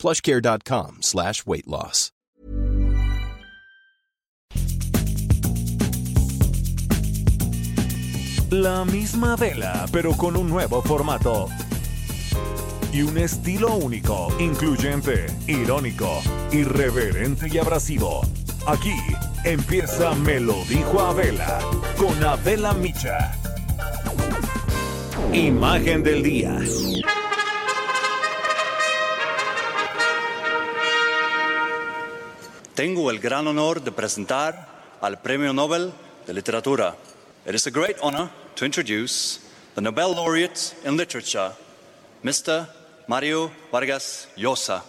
plushcare.com slash weight loss. La misma vela, pero con un nuevo formato. Y un estilo único, incluyente, irónico, irreverente y abrasivo. Aquí empieza Me lo dijo Abela, con Abela Micha. Imagen del día. Tengo el gran honor de presentar al Premio Nobel de Literatura. It is a great honor to introduce the Nobel laureate in literature, Mr. Mario Vargas Llosa.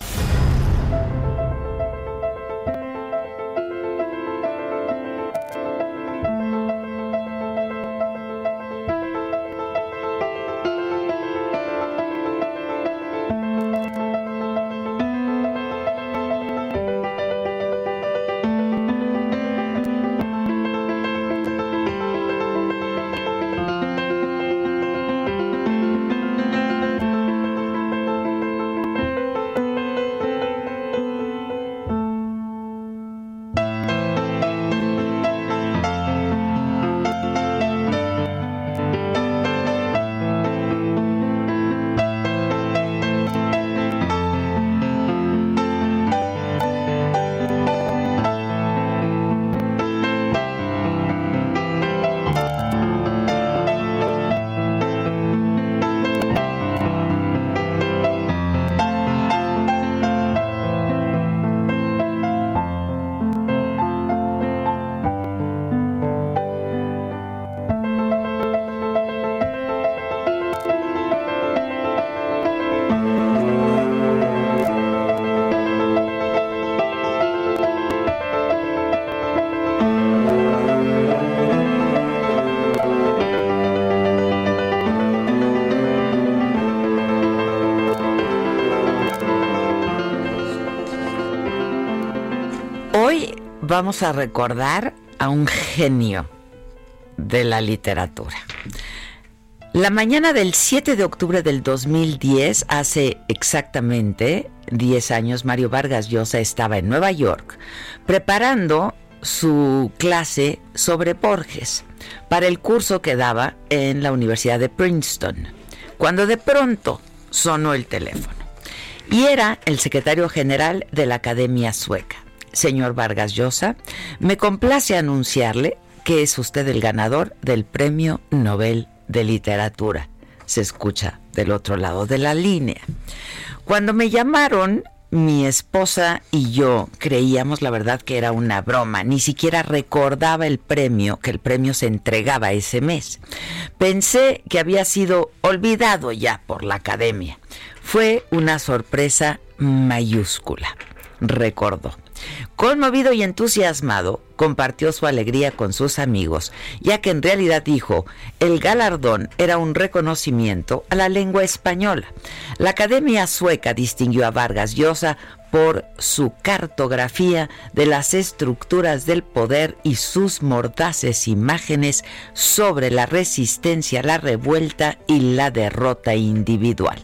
Vamos a recordar a un genio de la literatura. La mañana del 7 de octubre del 2010, hace exactamente 10 años, Mario Vargas Llosa estaba en Nueva York preparando su clase sobre Borges para el curso que daba en la Universidad de Princeton, cuando de pronto sonó el teléfono. Y era el secretario general de la Academia Sueca. Señor Vargas Llosa, me complace anunciarle que es usted el ganador del Premio Nobel de Literatura. Se escucha del otro lado de la línea. Cuando me llamaron, mi esposa y yo creíamos la verdad que era una broma, ni siquiera recordaba el premio, que el premio se entregaba ese mes. Pensé que había sido olvidado ya por la academia. Fue una sorpresa mayúscula, recordó. Conmovido y entusiasmado, compartió su alegría con sus amigos, ya que en realidad dijo, el galardón era un reconocimiento a la lengua española. La Academia Sueca distinguió a Vargas Llosa por su cartografía de las estructuras del poder y sus mordaces imágenes sobre la resistencia, la revuelta y la derrota individual.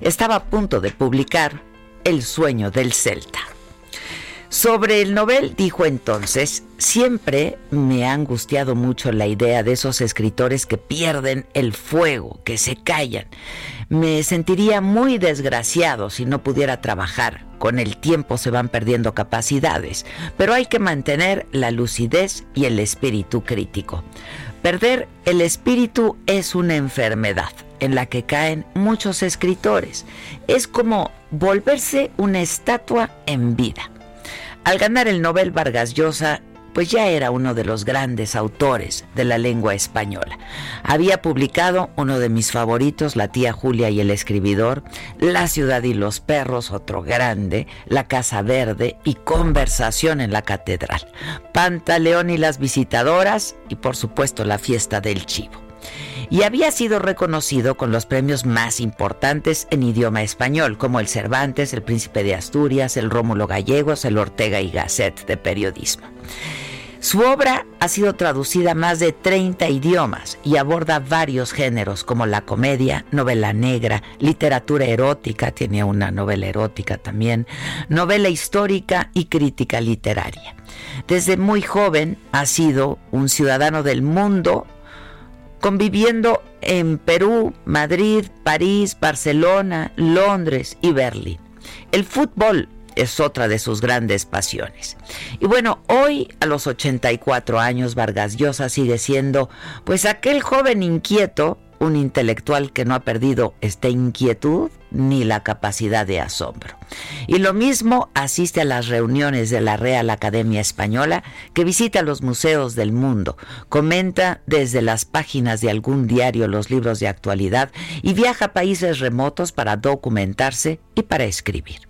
Estaba a punto de publicar El sueño del Celta. Sobre el Nobel dijo entonces, siempre me ha angustiado mucho la idea de esos escritores que pierden el fuego, que se callan. Me sentiría muy desgraciado si no pudiera trabajar. Con el tiempo se van perdiendo capacidades, pero hay que mantener la lucidez y el espíritu crítico. Perder el espíritu es una enfermedad en la que caen muchos escritores. Es como volverse una estatua en vida. Al ganar el Nobel Vargas Llosa pues ya era uno de los grandes autores de la lengua española. Había publicado uno de mis favoritos, La tía Julia y el escribidor, La ciudad y los perros, otro grande, La casa verde y Conversación en la catedral, Pantaleón y las visitadoras y por supuesto La fiesta del chivo y había sido reconocido con los premios más importantes en idioma español, como el Cervantes, el Príncipe de Asturias, el Rómulo Gallegos, el Ortega y Gasset de periodismo. Su obra ha sido traducida a más de 30 idiomas y aborda varios géneros como la comedia, novela negra, literatura erótica, tiene una novela erótica también, novela histórica y crítica literaria. Desde muy joven ha sido un ciudadano del mundo conviviendo en Perú, Madrid, París, Barcelona, Londres y Berlín. El fútbol es otra de sus grandes pasiones. Y bueno, hoy a los 84 años Vargas Llosa sigue siendo pues aquel joven inquieto un intelectual que no ha perdido esta inquietud ni la capacidad de asombro. Y lo mismo asiste a las reuniones de la Real Academia Española, que visita los museos del mundo, comenta desde las páginas de algún diario los libros de actualidad y viaja a países remotos para documentarse y para escribir.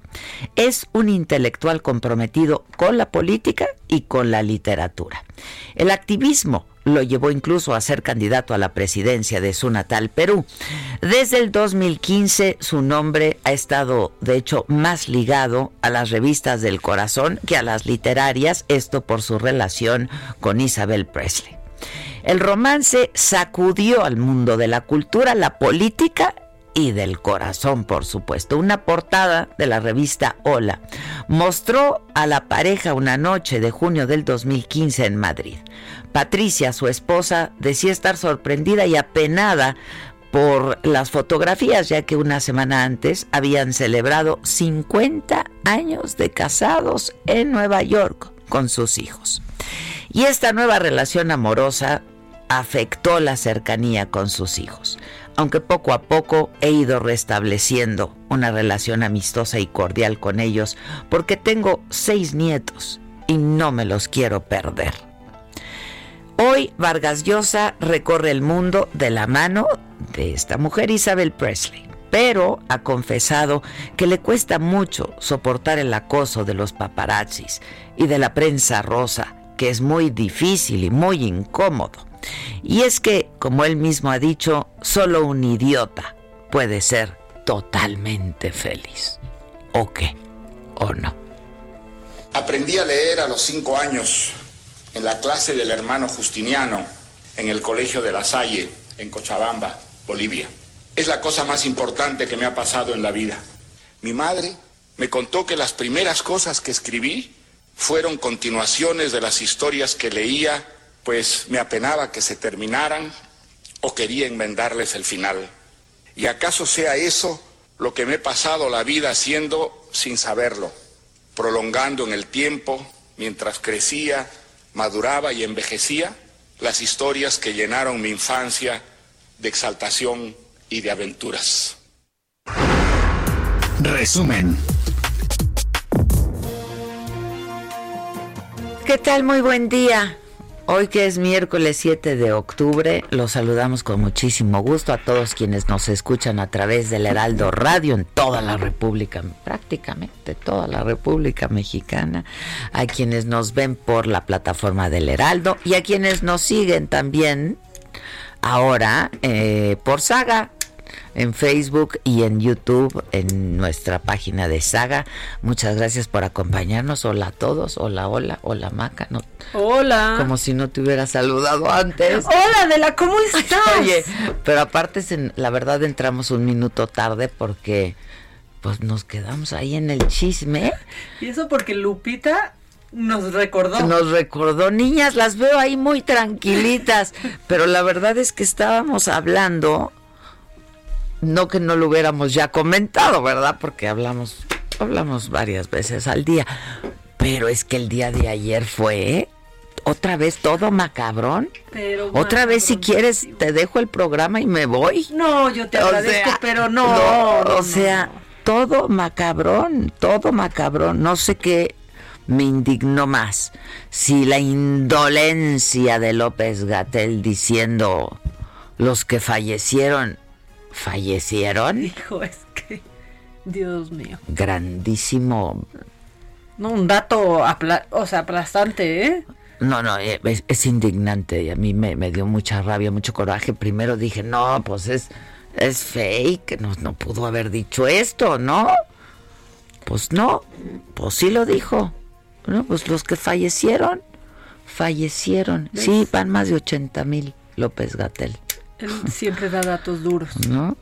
Es un intelectual comprometido con la política y con la literatura. El activismo lo llevó incluso a ser candidato a la presidencia de su natal Perú. Desde el 2015 su nombre ha estado de hecho más ligado a las revistas del corazón que a las literarias, esto por su relación con Isabel Presley. El romance sacudió al mundo de la cultura, la política y del corazón, por supuesto. Una portada de la revista Hola mostró a la pareja una noche de junio del 2015 en Madrid. Patricia, su esposa, decía estar sorprendida y apenada por las fotografías, ya que una semana antes habían celebrado 50 años de casados en Nueva York con sus hijos. Y esta nueva relación amorosa afectó la cercanía con sus hijos aunque poco a poco he ido restableciendo una relación amistosa y cordial con ellos, porque tengo seis nietos y no me los quiero perder. Hoy Vargas Llosa recorre el mundo de la mano de esta mujer Isabel Presley, pero ha confesado que le cuesta mucho soportar el acoso de los paparazzis y de la prensa rosa, que es muy difícil y muy incómodo. Y es que, como él mismo ha dicho, solo un idiota puede ser totalmente feliz. ¿O qué? ¿O no? Aprendí a leer a los cinco años en la clase del hermano Justiniano en el Colegio de La Salle, en Cochabamba, Bolivia. Es la cosa más importante que me ha pasado en la vida. Mi madre me contó que las primeras cosas que escribí fueron continuaciones de las historias que leía pues me apenaba que se terminaran o quería enmendarles el final. ¿Y acaso sea eso lo que me he pasado la vida haciendo sin saberlo, prolongando en el tiempo, mientras crecía, maduraba y envejecía, las historias que llenaron mi infancia de exaltación y de aventuras? Resumen. ¿Qué tal? Muy buen día. Hoy que es miércoles 7 de octubre, los saludamos con muchísimo gusto a todos quienes nos escuchan a través del Heraldo Radio en toda la República, prácticamente toda la República Mexicana, a quienes nos ven por la plataforma del Heraldo y a quienes nos siguen también ahora eh, por Saga en Facebook y en YouTube, en nuestra página de Saga. Muchas gracias por acompañarnos. Hola a todos. Hola, hola, hola Maca. No, hola. Como si no te hubiera saludado antes. Hola, Adela, ¿cómo estás? Oye, pero aparte, la verdad entramos un minuto tarde porque pues nos quedamos ahí en el chisme. Y eso porque Lupita nos recordó. Nos recordó, niñas, las veo ahí muy tranquilitas, pero la verdad es que estábamos hablando no que no lo hubiéramos ya comentado, ¿verdad? Porque hablamos, hablamos varias veces al día. Pero es que el día de ayer fue otra vez todo macabrón. Pero otra vez si quieres te dejo el programa y me voy. No, yo te agradezco, pero no, o sea, todo macabrón, todo macabrón. No sé qué me indignó más si la indolencia de López Gatel diciendo los que fallecieron, fallecieron. Hijo, es que, Dios mío. Grandísimo. No, un dato, o sea, aplastante, ¿eh? No, no, eh, es, indignante y a mí me, me, dio mucha rabia, mucho coraje. Primero dije, no, pues es, es fake, no, no pudo haber dicho esto, ¿no? Pues no, pues sí lo dijo. No, pues los que fallecieron, fallecieron. Sí, van más de 80 mil, López Gatel. Él siempre da datos duros. ¿No?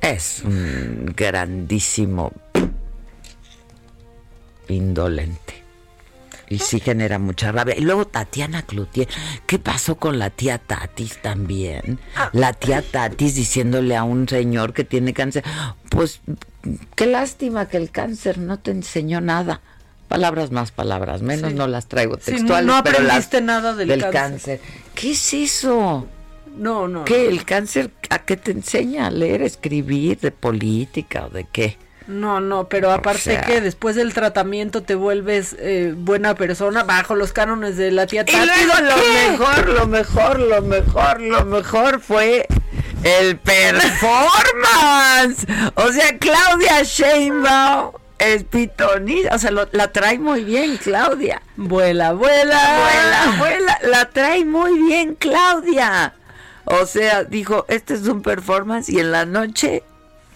Es un grandísimo indolente. Y sí genera mucha rabia. Y luego Tatiana Cloutier. ¿Qué pasó con la tía Tatis también? Ah. La tía Tatis diciéndole a un señor que tiene cáncer, pues qué lástima que el cáncer no te enseñó nada. Palabras más, palabras menos, no las traigo textuales. no, aprendiste nada del, cáncer. ¿Qué es eso? No, no. ¿Qué? ¿El cáncer a qué te enseña? ¿A leer, escribir, de política o de qué? No, no, pero aparte que después del tratamiento te vuelves eh, buena persona bajo los cánones de la tía Tati. Y luego lo mejor, lo mejor, lo mejor, lo mejor fue el performance. o sea, Claudia Sheinbaum es pitonita, o sea, la trae muy bien Claudia. Vuela, vuela. Vuela, vuela, la trae muy bien Claudia. O sea, dijo, este es un performance y en la noche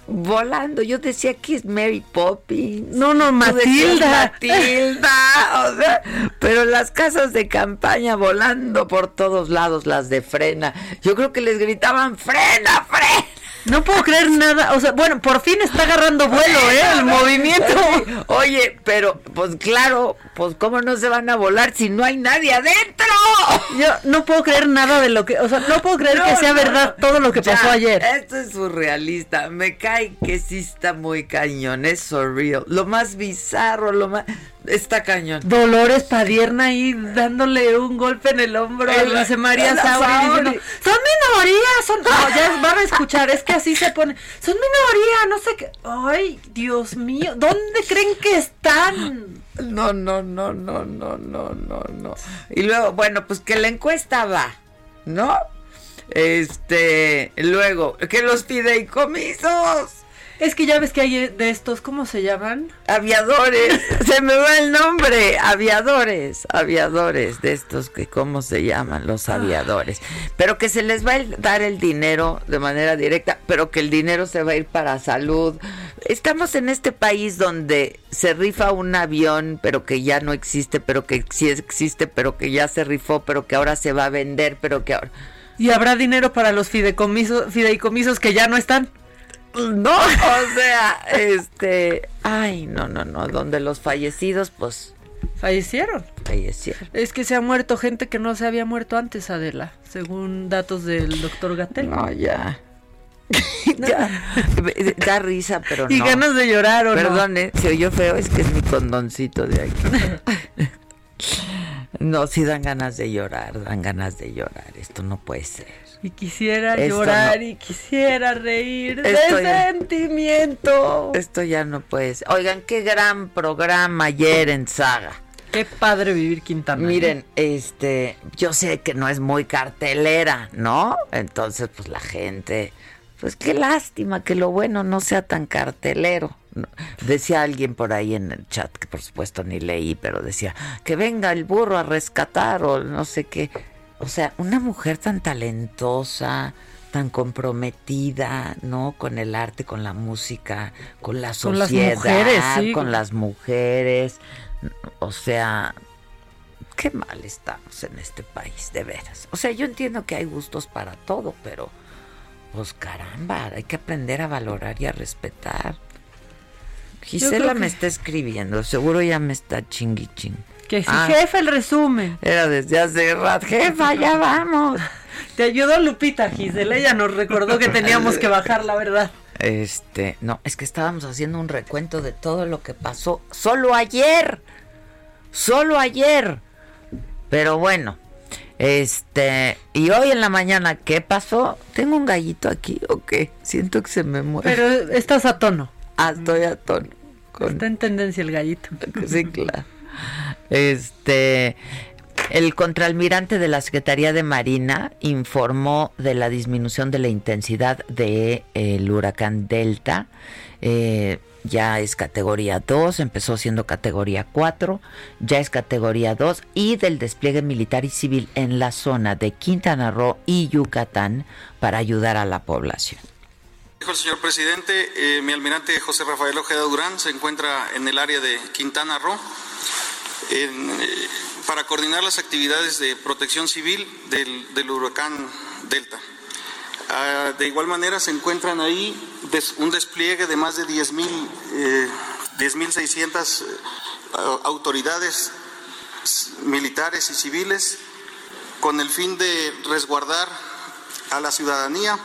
volando. Yo decía que es Mary Poppins. No, no, Matilda. Matilda. O sea, pero las casas de campaña volando por todos lados, las de frena. Yo creo que les gritaban frena, frena. No puedo creer nada, o sea, bueno, por fin está agarrando vuelo, ¿eh? El movimiento. Oye, pero, pues claro, pues cómo no se van a volar si no hay nadie adentro. Yo no puedo creer nada de lo que, o sea, no puedo creer que sea verdad todo lo que pasó ayer. Esto es surrealista, me cae que sí está muy cañón, es surreal. Lo más bizarro, lo más... Está cañón. Dolores Padierna ahí dándole un golpe en el hombro a José María Sauri diciendo, son minorías, son... No, ya van a escuchar, es que así se pone. Son minoría, no sé qué. Ay, Dios mío, ¿dónde creen que están? No, no, no, no, no, no, no, no. Y luego, bueno, pues que la encuesta va, ¿no? Este, luego, que los fideicomisos es que ya ves que hay de estos, ¿cómo se llaman? Aviadores. se me va el nombre. Aviadores. Aviadores de estos que, ¿cómo se llaman? Los ah. aviadores. Pero que se les va a dar el dinero de manera directa, pero que el dinero se va a ir para salud. Estamos en este país donde se rifa un avión, pero que ya no existe, pero que sí existe, pero que ya se rifó, pero que ahora se va a vender, pero que ahora... ¿Y habrá dinero para los fideicomisos, fideicomisos que ya no están? No, o sea, este, ay, no, no, no, donde los fallecidos, pues... Fallecieron. Fallecieron. Es que se ha muerto gente que no se había muerto antes, Adela, según datos del doctor Gatel. No, ya. ya. Da risa, pero no. Y ganas de llorar, ¿o Perdone, no? se oyó feo, es que es mi condoncito de aquí. no, sí dan ganas de llorar, dan ganas de llorar. Esto no puede ser. Y quisiera llorar y quisiera reír de sentimiento. Esto ya no puede ser. Oigan, qué gran programa ayer en Saga. Qué padre vivir Quintana. ¿eh? Miren, este, yo sé que no es muy cartelera, ¿no? Entonces, pues la gente, pues qué lástima que lo bueno no sea tan cartelero. Decía alguien por ahí en el chat, que por supuesto ni leí, pero decía, que venga el burro a rescatar o no sé qué o sea, una mujer tan talentosa, tan comprometida, ¿no? Con el arte, con la música, con la sociedad, con las mujeres, sí. con las mujeres. O sea, qué mal estamos en este país, de veras. O sea, yo entiendo que hay gustos para todo, pero pues caramba, hay que aprender a valorar y a respetar. Gisela me está escribiendo, seguro ya me está chingui ching. Que si ah. jefe el resumen. Era desde hace rato. Jefa, ya vamos. Te ayudó Lupita Gisela, ella nos recordó que teníamos que bajar la verdad. Este, no, es que estábamos haciendo un recuento de todo lo que pasó solo ayer. Solo ayer. Pero bueno, este, y hoy en la mañana, ¿qué pasó? ¿Tengo un gallito aquí o qué? Siento que se me muere. Pero estás a tono. Ah, estoy a tono. Está en tendencia el gallito. Sí, claro. Este, el contraalmirante de la Secretaría de Marina informó de la disminución de la intensidad del de, huracán Delta. Eh, ya es categoría 2, empezó siendo categoría 4, ya es categoría 2 y del despliegue militar y civil en la zona de Quintana Roo y Yucatán para ayudar a la población. Señor presidente, eh, mi almirante José Rafael Ojeda Durán se encuentra en el área de Quintana Roo eh, para coordinar las actividades de protección civil del, huracán Delta. Ah, de igual manera se encuentran ahí un despliegue de más de 10.600 eh, autoridades militares y civiles con el fin de resguardar a la ciudadanía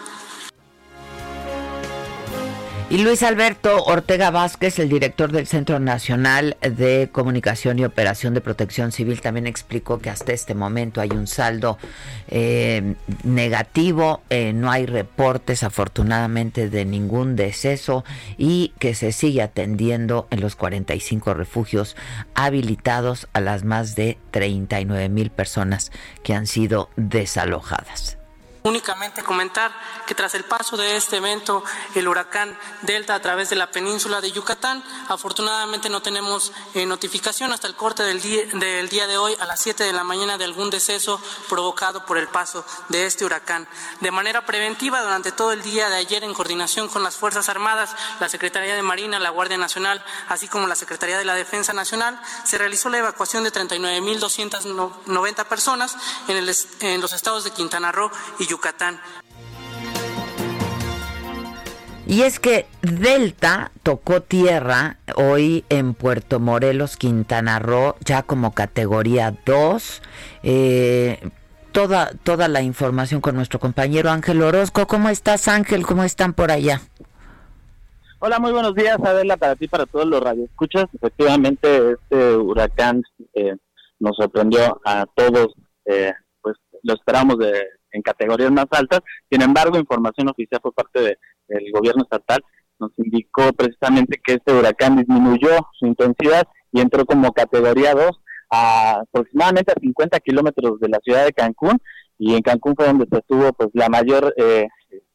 y Luis Alberto Ortega Vázquez, el director del Centro Nacional de Comunicación y Operación de Protección Civil, también explicó que hasta este momento hay un saldo eh, negativo, eh, no hay reportes afortunadamente de ningún deceso y que se sigue atendiendo en los 45 refugios habilitados a las más de 39 mil personas que han sido desalojadas. Únicamente comentar que tras el paso de este evento, el huracán Delta a través de la península de Yucatán, afortunadamente no tenemos eh, notificación hasta el corte del día, del día de hoy a las 7 de la mañana de algún deceso provocado por el paso de este huracán. De manera preventiva, durante todo el día de ayer, en coordinación con las Fuerzas Armadas, la Secretaría de Marina, la Guardia Nacional, así como la Secretaría de la Defensa Nacional, se realizó la evacuación de 39.290 personas en, el, en los estados de Quintana Roo y Yucatán. Yucatán. Y es que Delta tocó tierra hoy en Puerto Morelos, Quintana Roo, ya como categoría 2. Eh, toda, toda la información con nuestro compañero Ángel Orozco. ¿Cómo estás, Ángel? ¿Cómo están por allá? Hola, muy buenos días, Adela, para ti, para todos los radioescuchas. Efectivamente, este huracán eh, nos sorprendió a todos, eh, pues lo esperamos de en categorías más altas. Sin embargo, información oficial por parte del gobierno estatal nos indicó precisamente que este huracán disminuyó su intensidad y entró como categoría 2 a aproximadamente a 50 kilómetros de la ciudad de Cancún y en Cancún fue donde se tuvo pues la mayor eh,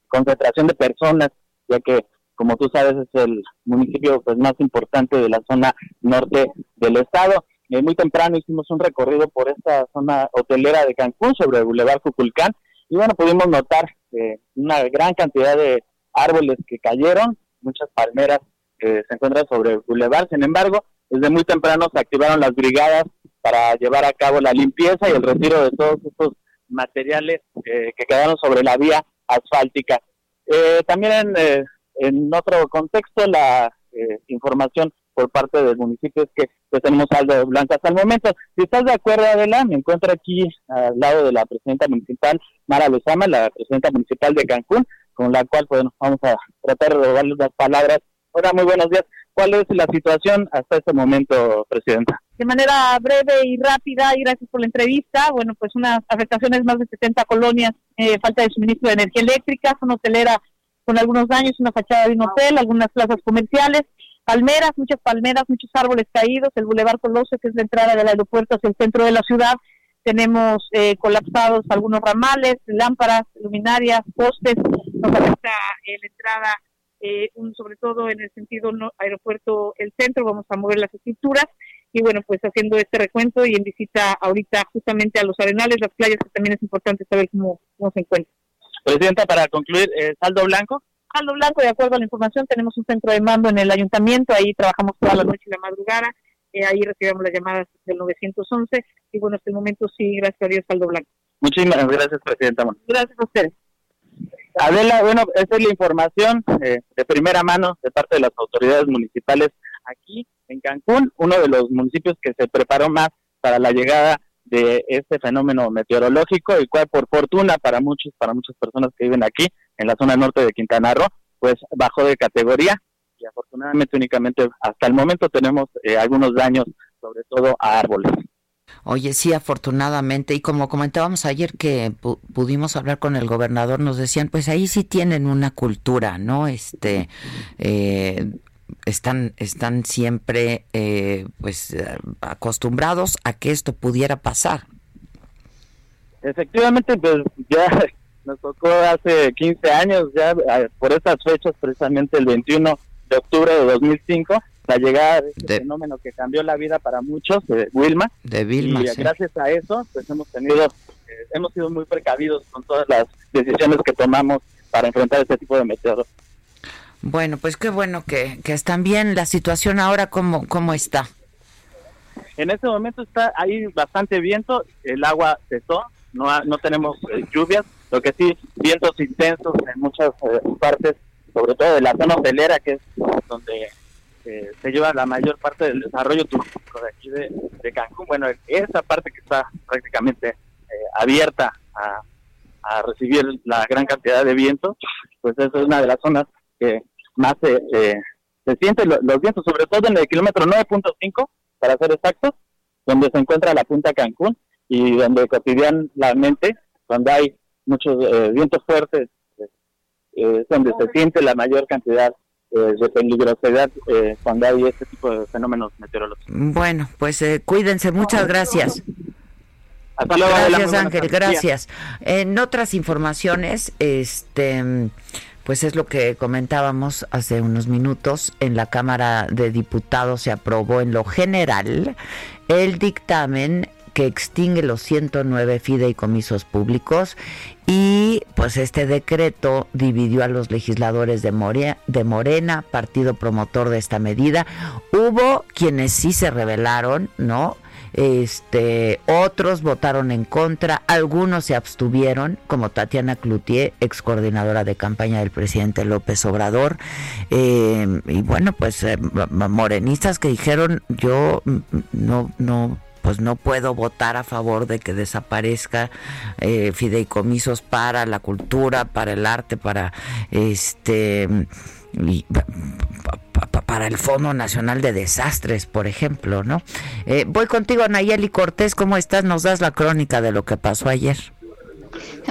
concentración de personas ya que como tú sabes es el municipio pues más importante de la zona norte del estado eh, muy temprano hicimos un recorrido por esta zona hotelera de Cancún sobre el Boulevard Cuculcán y bueno, pudimos notar eh, una gran cantidad de árboles que cayeron, muchas palmeras que se encuentran sobre el bulevar. Sin embargo, desde muy temprano se activaron las brigadas para llevar a cabo la limpieza y el retiro de todos estos materiales eh, que quedaron sobre la vía asfáltica. Eh, también en, en, otro contexto, la información por parte del municipio es que pues, tenemos saldo blanco hasta el momento. Si estás de acuerdo, Adela, me encuentro aquí al lado de la presidenta municipal, Mara Lozama, la presidenta municipal de Cancún, con la cual pues, vamos a tratar de darle las palabras. Hola, muy buenos días. ¿Cuál es la situación hasta este momento, Presidenta? De manera breve y rápida, y gracias por la entrevista, bueno, pues unas afectaciones más de 70 colonias, eh, falta de suministro de energía eléctrica, una hotelera con algunos daños, una fachada de un hotel, algunas plazas comerciales, palmeras, muchas palmeras, muchos árboles caídos, el Boulevard Colosio, que es la entrada del aeropuerto hacia el centro de la ciudad, tenemos eh, colapsados algunos ramales, lámparas, luminarias, postes, nos afecta eh, la entrada, eh, sobre todo en el sentido aeropuerto, el centro, vamos a mover las estructuras y bueno, pues haciendo este recuento y en visita ahorita justamente a los arenales, las playas, que también es importante saber cómo, cómo se encuentran. Presidenta, para concluir, saldo blanco. Saldo blanco, de acuerdo a la información, tenemos un centro de mando en el ayuntamiento, ahí trabajamos toda la noche y la madrugada, eh, ahí recibimos las llamadas del 911 y bueno, hasta el momento sí, gracias a Dios, saldo blanco. Muchísimas gracias, Presidenta. Gracias a ustedes. Adela, bueno, esa es la información eh, de primera mano de parte de las autoridades municipales aquí en Cancún, uno de los municipios que se preparó más para la llegada de este fenómeno meteorológico, el cual por fortuna para muchos, para muchas personas que viven aquí en la zona norte de Quintana Roo, pues bajó de categoría y afortunadamente únicamente hasta el momento tenemos eh, algunos daños, sobre todo a árboles. Oye, sí, afortunadamente, y como comentábamos ayer que pudimos hablar con el gobernador, nos decían, pues ahí sí tienen una cultura, ¿no? Este, eh, están, están siempre eh, pues acostumbrados a que esto pudiera pasar. Efectivamente, pues ya nos tocó hace 15 años, ya por estas fechas, precisamente el 21 de octubre de 2005, la llegada de este fenómeno que cambió la vida para muchos, de Wilma. De Wilma, Y gracias a eso, pues hemos tenido, eh, hemos sido muy precavidos con todas las decisiones que tomamos para enfrentar este tipo de meteoros. Bueno, pues qué bueno que, que están bien. La situación ahora, ¿cómo, cómo está? En este momento está ahí bastante viento, el agua cesó, no, no tenemos eh, lluvias, lo que sí, vientos intensos en muchas eh, partes, sobre todo de la zona hotelera, que es donde eh, se lleva la mayor parte del desarrollo turístico de aquí de, Cancún. Bueno, esa parte que está prácticamente abierta a, recibir la gran cantidad de viento, pues es una de las zonas que más se, se sienten los vientos, sobre todo en el kilómetro 9.5, para ser exactos, donde se encuentra la punta Cancún y donde cotidianamente, cuando hay muchos eh, vientos fuertes, eh, es donde se siente la mayor cantidad eh, de peligrosidad cuando hay este tipo de fenómenos meteorológicos. Bueno, pues cuídense, muchas gracias. Hasta luego. Gracias Ángel, gracias. En otras informaciones, este pues es lo que comentábamos hace unos minutos. En la Cámara de Diputados se aprobó en lo general el dictamen que extingue los 109 fideicomisos públicos y pues este decreto dividió a los legisladores de, de Morena, partido promotor de esta medida. Hubo quienes sí se rebelaron, ¿no? Este, otros votaron en contra, algunos se abstuvieron, como Tatiana Cloutier, ex coordinadora de campaña del presidente López Obrador, eh, y bueno, pues eh, morenistas que dijeron yo mm, no, no pues no puedo votar a favor de que desaparezca eh, fideicomisos para la cultura, para el arte, para este para el Fondo Nacional de Desastres, por ejemplo, ¿no? Eh, voy contigo, Nayeli Cortés, ¿cómo estás? Nos das la crónica de lo que pasó ayer.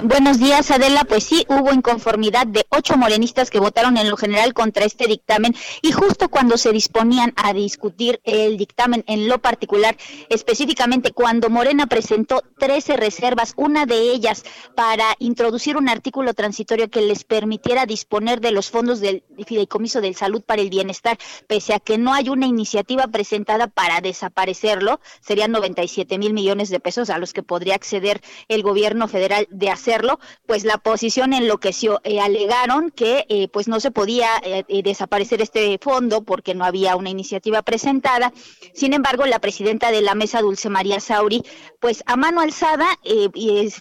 Buenos días, Adela. Pues sí, hubo inconformidad de ocho morenistas que votaron en lo general contra este dictamen y justo cuando se disponían a discutir el dictamen en lo particular, específicamente cuando Morena presentó 13 reservas, una de ellas para introducir un artículo transitorio que les permitiera disponer de los fondos del Fideicomiso de Salud para el Bienestar, pese a que no hay una iniciativa presentada para desaparecerlo, serían 97 mil millones de pesos a los que podría acceder el gobierno federal de hacerlo, pues la oposición enloqueció. Eh, alegaron que eh, pues no se podía eh, desaparecer este fondo porque no había una iniciativa presentada. Sin embargo, la presidenta de la mesa, Dulce María Sauri, pues a mano alzada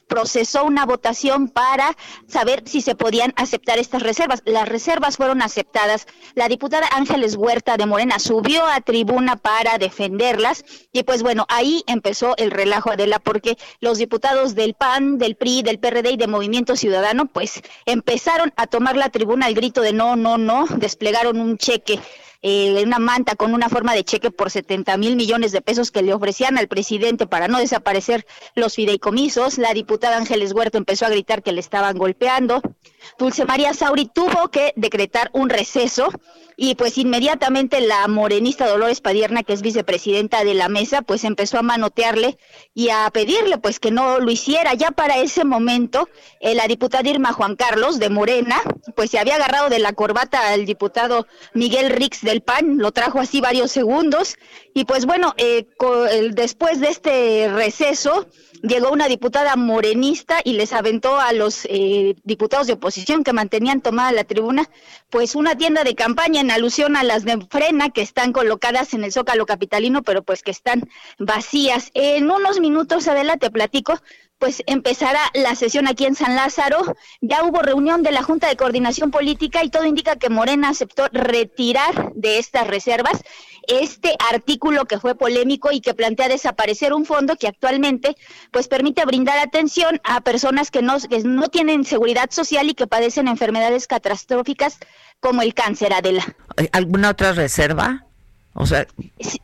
procesó una votación para saber si se podían aceptar estas reservas. Las reservas fueron aceptadas. La diputada Ángeles Huerta de Morena subió a tribuna para defenderlas y pues bueno, ahí empezó el relajo Adela porque los diputados del PAN, del PRI, del PRD y de Movimiento Ciudadano, pues empezaron a tomar la tribuna al grito de no, no, no, desplegaron un cheque eh, una manta con una forma de cheque por 70 mil millones de pesos que le ofrecían al presidente para no desaparecer los fideicomisos. La diputada Ángeles Huerta empezó a gritar que le estaban golpeando. Dulce María Sauri tuvo que decretar un receso y pues inmediatamente la morenista Dolores Padierna, que es vicepresidenta de la mesa, pues empezó a manotearle y a pedirle pues que no lo hiciera. Ya para ese momento, eh, la diputada Irma Juan Carlos de Morena, pues se había agarrado de la corbata al diputado Miguel Rix del PAN, lo trajo así varios segundos y pues bueno, eh, después de este receso llegó una diputada morenista y les aventó a los eh, diputados de oposición que mantenían tomada la tribuna, pues una tienda de campaña en alusión a las de frena que están colocadas en el Zócalo Capitalino, pero pues que están vacías. En unos minutos, Adela, te platico pues empezará la sesión aquí en San Lázaro. Ya hubo reunión de la Junta de Coordinación Política y todo indica que Morena aceptó retirar de estas reservas este artículo que fue polémico y que plantea desaparecer un fondo que actualmente pues permite brindar atención a personas que no, que no tienen seguridad social y que padecen enfermedades catastróficas como el cáncer, Adela. ¿Alguna otra reserva? O sea, Sí,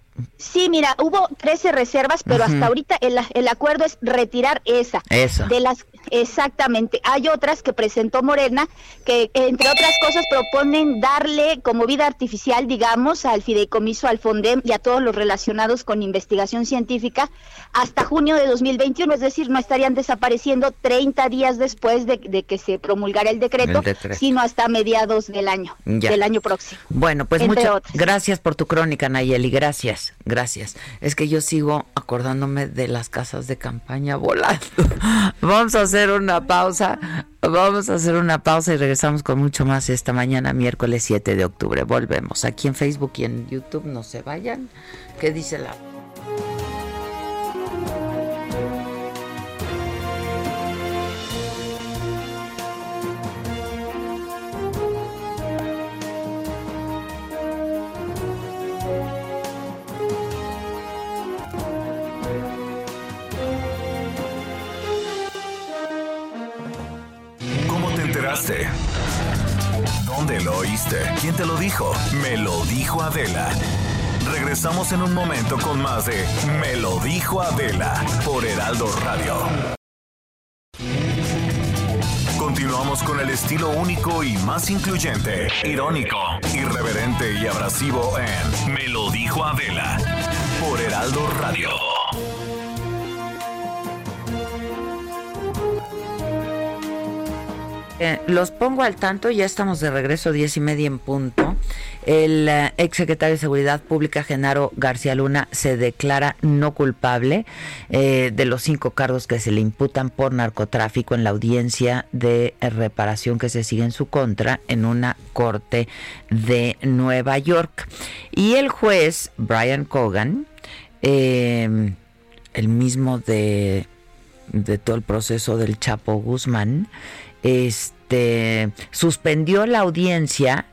mira, hubo 13 reservas, pero hasta ahorita el, el, acuerdo es retirar esa. Esa. De las Exactamente. Hay otras que presentó Morena que, entre otras cosas, proponen darle como vida artificial, digamos, al fideicomiso, al FONDEM y a todos los relacionados con investigación científica hasta junio de 2021. Es decir, no estarían desapareciendo 30 días después de, que se promulgara el decreto, sino hasta mediados del año, del año próximo. Bueno, pues muchas gracias por tu crónica, Nayeli. Gracias, gracias. Es que yo sigo acordándome de las casas de campaña volando. Vamos a hacer una pausa. Vamos a hacer una pausa y regresamos con mucho más esta mañana, miércoles 7 de octubre. Volvemos aquí en Facebook y en YouTube. No se vayan. ¿Qué dice la... ¿Dónde lo oíste? ¿Quién te lo dijo? Me lo dijo Adela. Regresamos en un momento con más de Me lo dijo Adela por Heraldo Radio. Continuamos con el estilo único y más incluyente, irónico, irreverente y abrasivo en Me lo dijo Adela por Heraldo Radio. Eh, los pongo al tanto, ya estamos de regreso, diez y media en punto. El ex eh, exsecretario de Seguridad Pública, Genaro García Luna, se declara no culpable eh, de los cinco cargos que se le imputan por narcotráfico en la audiencia de reparación que se sigue en su contra en una corte de Nueva York. Y el juez, Brian Cogan, el mismo de, de todo el proceso del Chapo Guzmán, este suspendió la audiencia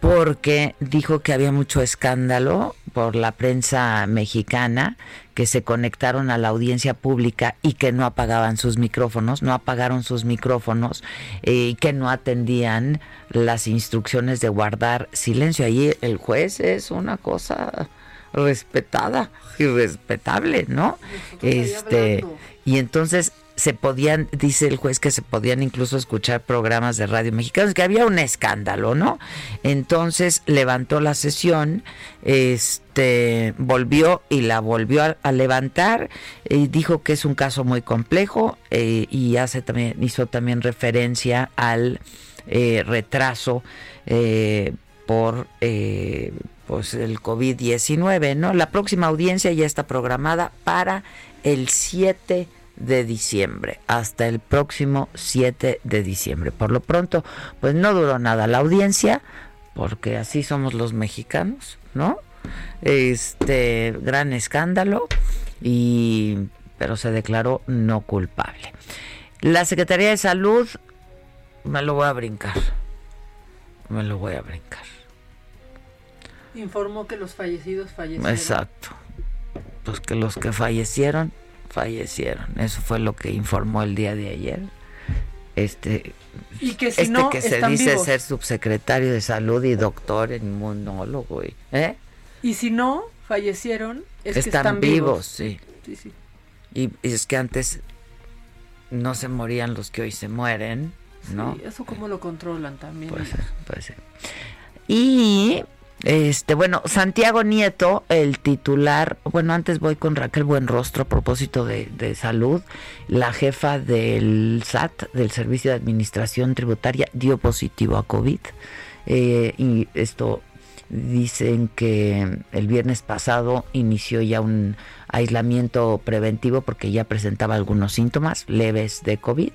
porque dijo que había mucho escándalo por la prensa mexicana que se conectaron a la audiencia pública y que no apagaban sus micrófonos, no apagaron sus micrófonos eh, y que no atendían las instrucciones de guardar silencio. Ahí el juez es una cosa respetada y respetable, ¿no? Este y entonces se podían, dice el juez que se podían incluso escuchar programas de radio mexicanos, que había un escándalo, ¿no? Entonces levantó la sesión, este volvió y la volvió a, levantar y dijo que es un caso muy complejo eh, y hace también hizo también referencia al eh, retraso eh, por pues el COVID-19, ¿no? La próxima audiencia ya está programada para el 7 de diciembre, hasta el próximo 7 de diciembre. Por lo pronto, pues no duró nada la audiencia, porque así somos los mexicanos, ¿no? Este gran escándalo y pero se declaró no culpable. La Secretaría de Salud me lo voy a brincar. Me lo voy a brincar. Informó que los fallecidos fallecieron. Exacto. Pues que los que fallecieron fallecieron. Eso fue lo que informó el día de ayer. Este, y que este que se dice ser subsecretario de salud y doctor en inmunólogo. ¿eh? Y si no fallecieron, es están, que están vivos. sí. Y, es que antes no se morían los que hoy se mueren, ¿no? eso cómo lo controlan también. Puede ser, puede ser. Y este, bueno, Santiago Nieto, el titular, bueno, antes voy con Raquel Buenrostro a propósito de, salud, la jefa del SAT, del Servicio de Administración Tributaria, dio positivo a COVID. Eh, y esto dicen que el viernes pasado inició ya un aislamiento preventivo porque ya presentaba algunos síntomas leves de COVID,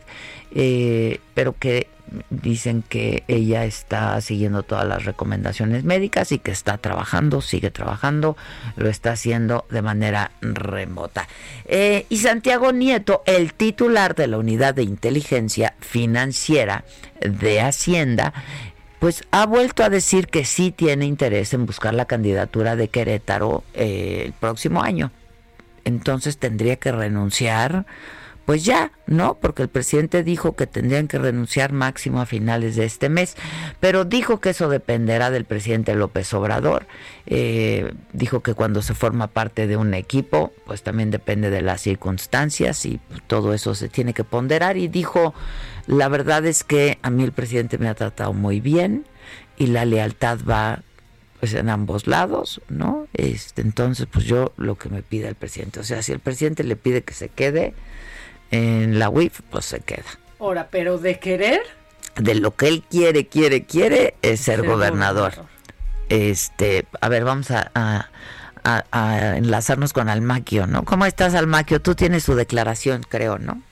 eh, pero que dicen que ella está siguiendo todas las recomendaciones médicas y que está trabajando, sigue trabajando, lo está haciendo de manera remota. Eh, y Santiago Nieto, el titular de la Unidad de Inteligencia Financiera de Hacienda, pues ha vuelto a decir que sí tiene interés en buscar la candidatura de Querétaro eh, el próximo año. Entonces tendría que renunciar pues ya, ¿no? Porque el presidente dijo que tendrían que renunciar máximo a finales de este mes, pero dijo que eso dependerá del presidente López Obrador. Eh, dijo que cuando se forma parte de un equipo, pues también depende de las circunstancias y todo eso se tiene que ponderar. Y dijo, la verdad es que a mí el presidente me ha tratado muy bien y la lealtad va pues en ambos lados, ¿no? Este, entonces, pues yo lo que me pide el presidente, o sea, si el presidente le pide que se quede en la UIF, pues se queda. Ahora, pero de querer de lo que él quiere, quiere, quiere es ser, gobernador. Este, a ver, vamos a, a, a, enlazarnos con Almaquio, ¿no? ¿Cómo estás, Almaquio? Tú tienes su declaración, creo, ¿no?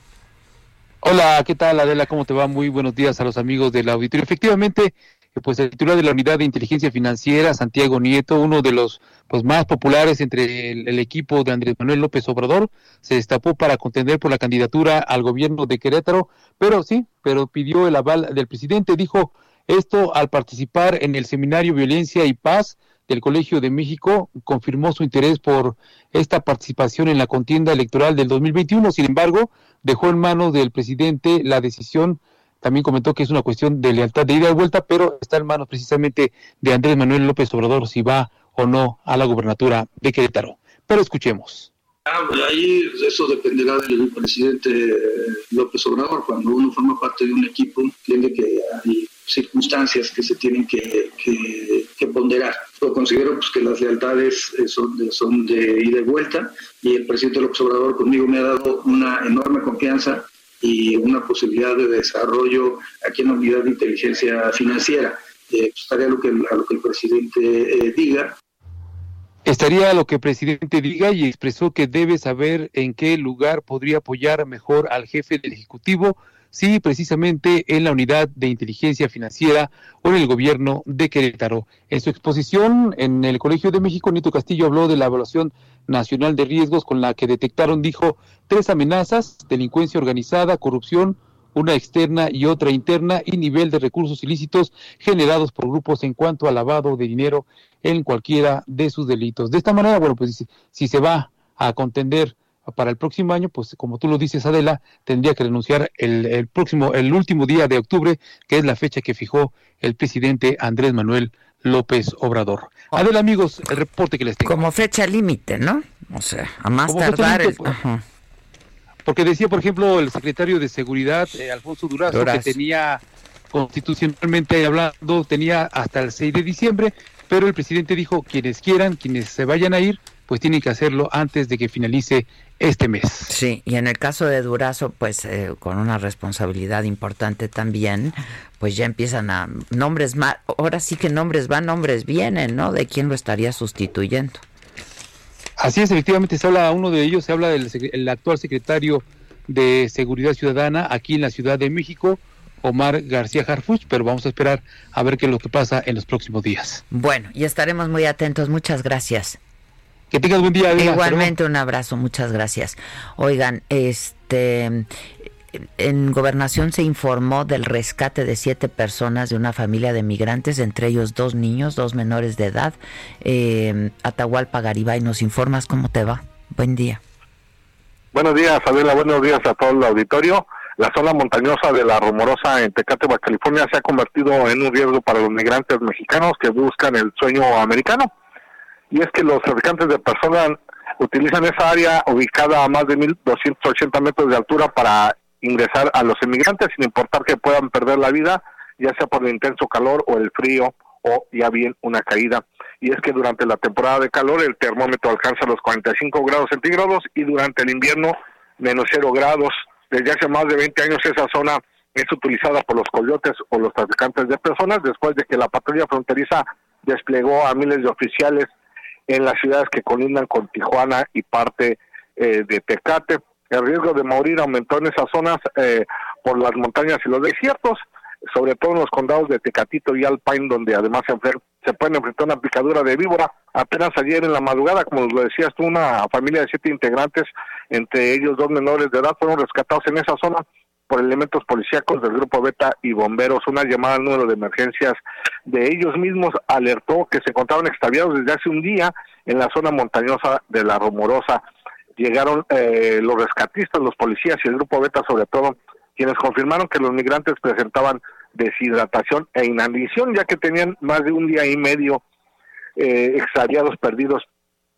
Hola, ¿qué tal, Adela? ¿Cómo te va? Muy buenos días a los amigos del auditorio. Efectivamente, pues el titular de la Unidad de Inteligencia Financiera, Santiago Nieto, uno de los pues más populares entre el, equipo de Andrés Manuel López Obrador, se destapó para contender por la candidatura al gobierno de Querétaro, pero sí, pero pidió el aval del presidente, dijo esto al participar en el seminario Violencia y Paz del Colegio de México, confirmó su interés por esta participación en la contienda electoral del 2021, sin embargo, dejó en manos del presidente la decisión también comentó que es una cuestión de lealtad de ida y vuelta, pero está en manos precisamente de Andrés Manuel López Obrador si va o no a la gubernatura de Querétaro. Pero escuchemos. Ah, ahí eso dependerá del presidente López Obrador. Cuando uno forma parte de un equipo, tiene que circunstancias que se tienen que, que, ponderar. Yo considero pues, que las lealtades eh, son de, son de ida y vuelta y el presidente López Obrador conmigo me ha dado una enorme confianza y una posibilidad de desarrollo aquí en la unidad de inteligencia financiera. Eh, pues, estaría lo que, a lo que el presidente eh, diga. Estaría a lo que el presidente diga y expresó que debe saber en qué lugar podría apoyar mejor al jefe del Ejecutivo sí, precisamente en la unidad de inteligencia financiera o en el gobierno de Querétaro. En su exposición en el Colegio de México, Nito Castillo habló de la evaluación nacional de riesgos con la que detectaron, dijo, tres amenazas, delincuencia organizada, corrupción, una externa y otra interna y nivel de recursos ilícitos generados por grupos en cuanto al lavado de dinero en cualquiera de sus delitos. De esta manera, bueno, pues si se va a contender para el próximo año, pues como tú lo dices, Adela, tendría que renunciar el, próximo, el último día de octubre, que es la fecha que fijó el presidente Andrés Manuel López Obrador. Oh. Adela, amigos, el reporte que les tengo. Como fecha límite, ¿no? O sea, a más tardar. Pues, porque decía, por ejemplo, el secretario de Seguridad, eh, Alfonso Durazo, que tenía constitucionalmente hablando, tenía hasta el 6 de diciembre, pero el presidente dijo, quienes quieran, quienes se vayan a ir, pues tienen que hacerlo antes de que finalice este mes. Sí, y en el caso de Durazo, pues eh, con una responsabilidad importante también, pues ya empiezan a nombres más, ahora sí que nombres van, nombres vienen, ¿no? De quién lo estaría sustituyendo. Así es, efectivamente se habla, uno de ellos se habla del el actual secretario de Seguridad Ciudadana aquí en la Ciudad de México, Omar García Harfuch, pero vamos a esperar a ver qué es lo que pasa en los próximos días. Bueno, y estaremos muy atentos. Muchas gracias. Que tengas buen día. Igualmente un abrazo, muchas gracias. Oigan, este en gobernación se informó del rescate de siete personas de una familia de migrantes, entre ellos dos niños, dos menores de edad. Eh, Atahualpa Garibay, nos informas cómo te va. Buen día. Buenos días, Adela. Buenos días a todo el auditorio. La zona montañosa de la Rumorosa en Tecate, Baja California, se ha convertido en un riesgo para los migrantes mexicanos que buscan el sueño americano y es que los traficantes de personas utilizan esa área ubicada a más de 1.280 metros de altura para ingresar a los inmigrantes sin importar que puedan perder la vida, ya sea por el intenso calor o el frío o ya bien una caída. Y es que durante la temporada de calor el termómetro alcanza los 45 grados centígrados y durante el invierno menos 0 grados. Desde hace más de 20 años esa zona es utilizada por los coyotes o los traficantes de personas después de que la patrulla fronteriza desplegó a miles de oficiales en las ciudades que colindan con Tijuana y parte eh, de Tecate. El riesgo de morir aumentó en esas zonas eh, por las montañas y los desiertos, sobre todo en los condados de Tecatito y Alpine, donde además se, se pueden enfrentar una picadura de víbora. Apenas ayer en la madrugada, como lo decías tú, una familia de siete integrantes, entre ellos dos menores de edad, fueron rescatados en esa zona por elementos policíacos del Grupo Beta y bomberos. Una llamada al número de emergencias de ellos mismos alertó que se encontraban extraviados desde hace un día en la zona montañosa de la Rumorosa. llegaron eh, los rescatistas, los policías y el grupo Beta sobre todo, quienes confirmaron que los migrantes presentaban deshidratación e inanición, ya que tenían más de un día y medio eh, extraviados, perdidos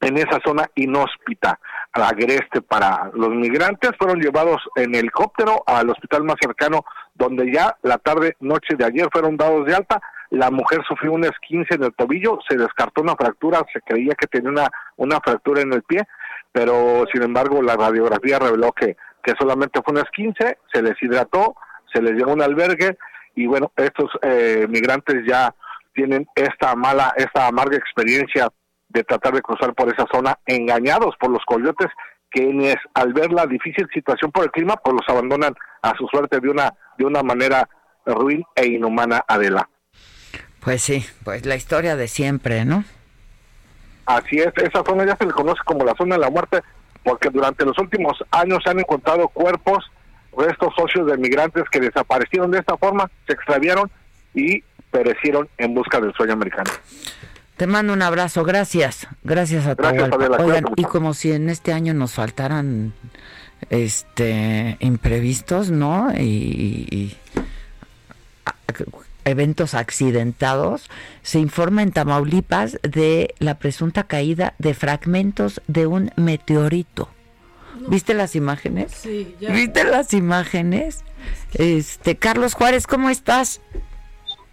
en esa zona inhóspita, agreste para los migrantes, fueron llevados en helicóptero al hospital más cercano, donde ya la tarde, noche de ayer fueron dados de alta. La mujer sufrió un esquince en el tobillo, se descartó una fractura, se creía que tenía una, una fractura en el pie, pero sin embargo la radiografía reveló que, que solamente fue un esquince, se deshidrató, se les llevó un albergue y bueno, estos eh, migrantes ya tienen esta mala, esta amarga experiencia de tratar de cruzar por esa zona engañados por los coyotes quienes al ver la difícil situación por el clima pues los abandonan a su suerte de una de una manera ruin e inhumana Adela. Pues sí, pues la historia de siempre, ¿no? Así es, esa zona ya se le conoce como la zona de la muerte porque durante los últimos años se han encontrado cuerpos, restos socios de migrantes que desaparecieron de esta forma, se extraviaron y perecieron en busca del sueño americano. Te mando un abrazo, gracias. Gracias a todos. Oigan, y como si en este año nos faltaran este imprevistos, ¿no? Y, eventos accidentados, se informa en Tamaulipas de la presunta caída de fragmentos de un meteorito. ¿Viste las imágenes? Sí, ya. ¿Viste las imágenes? Este, Carlos Juárez, ¿cómo estás?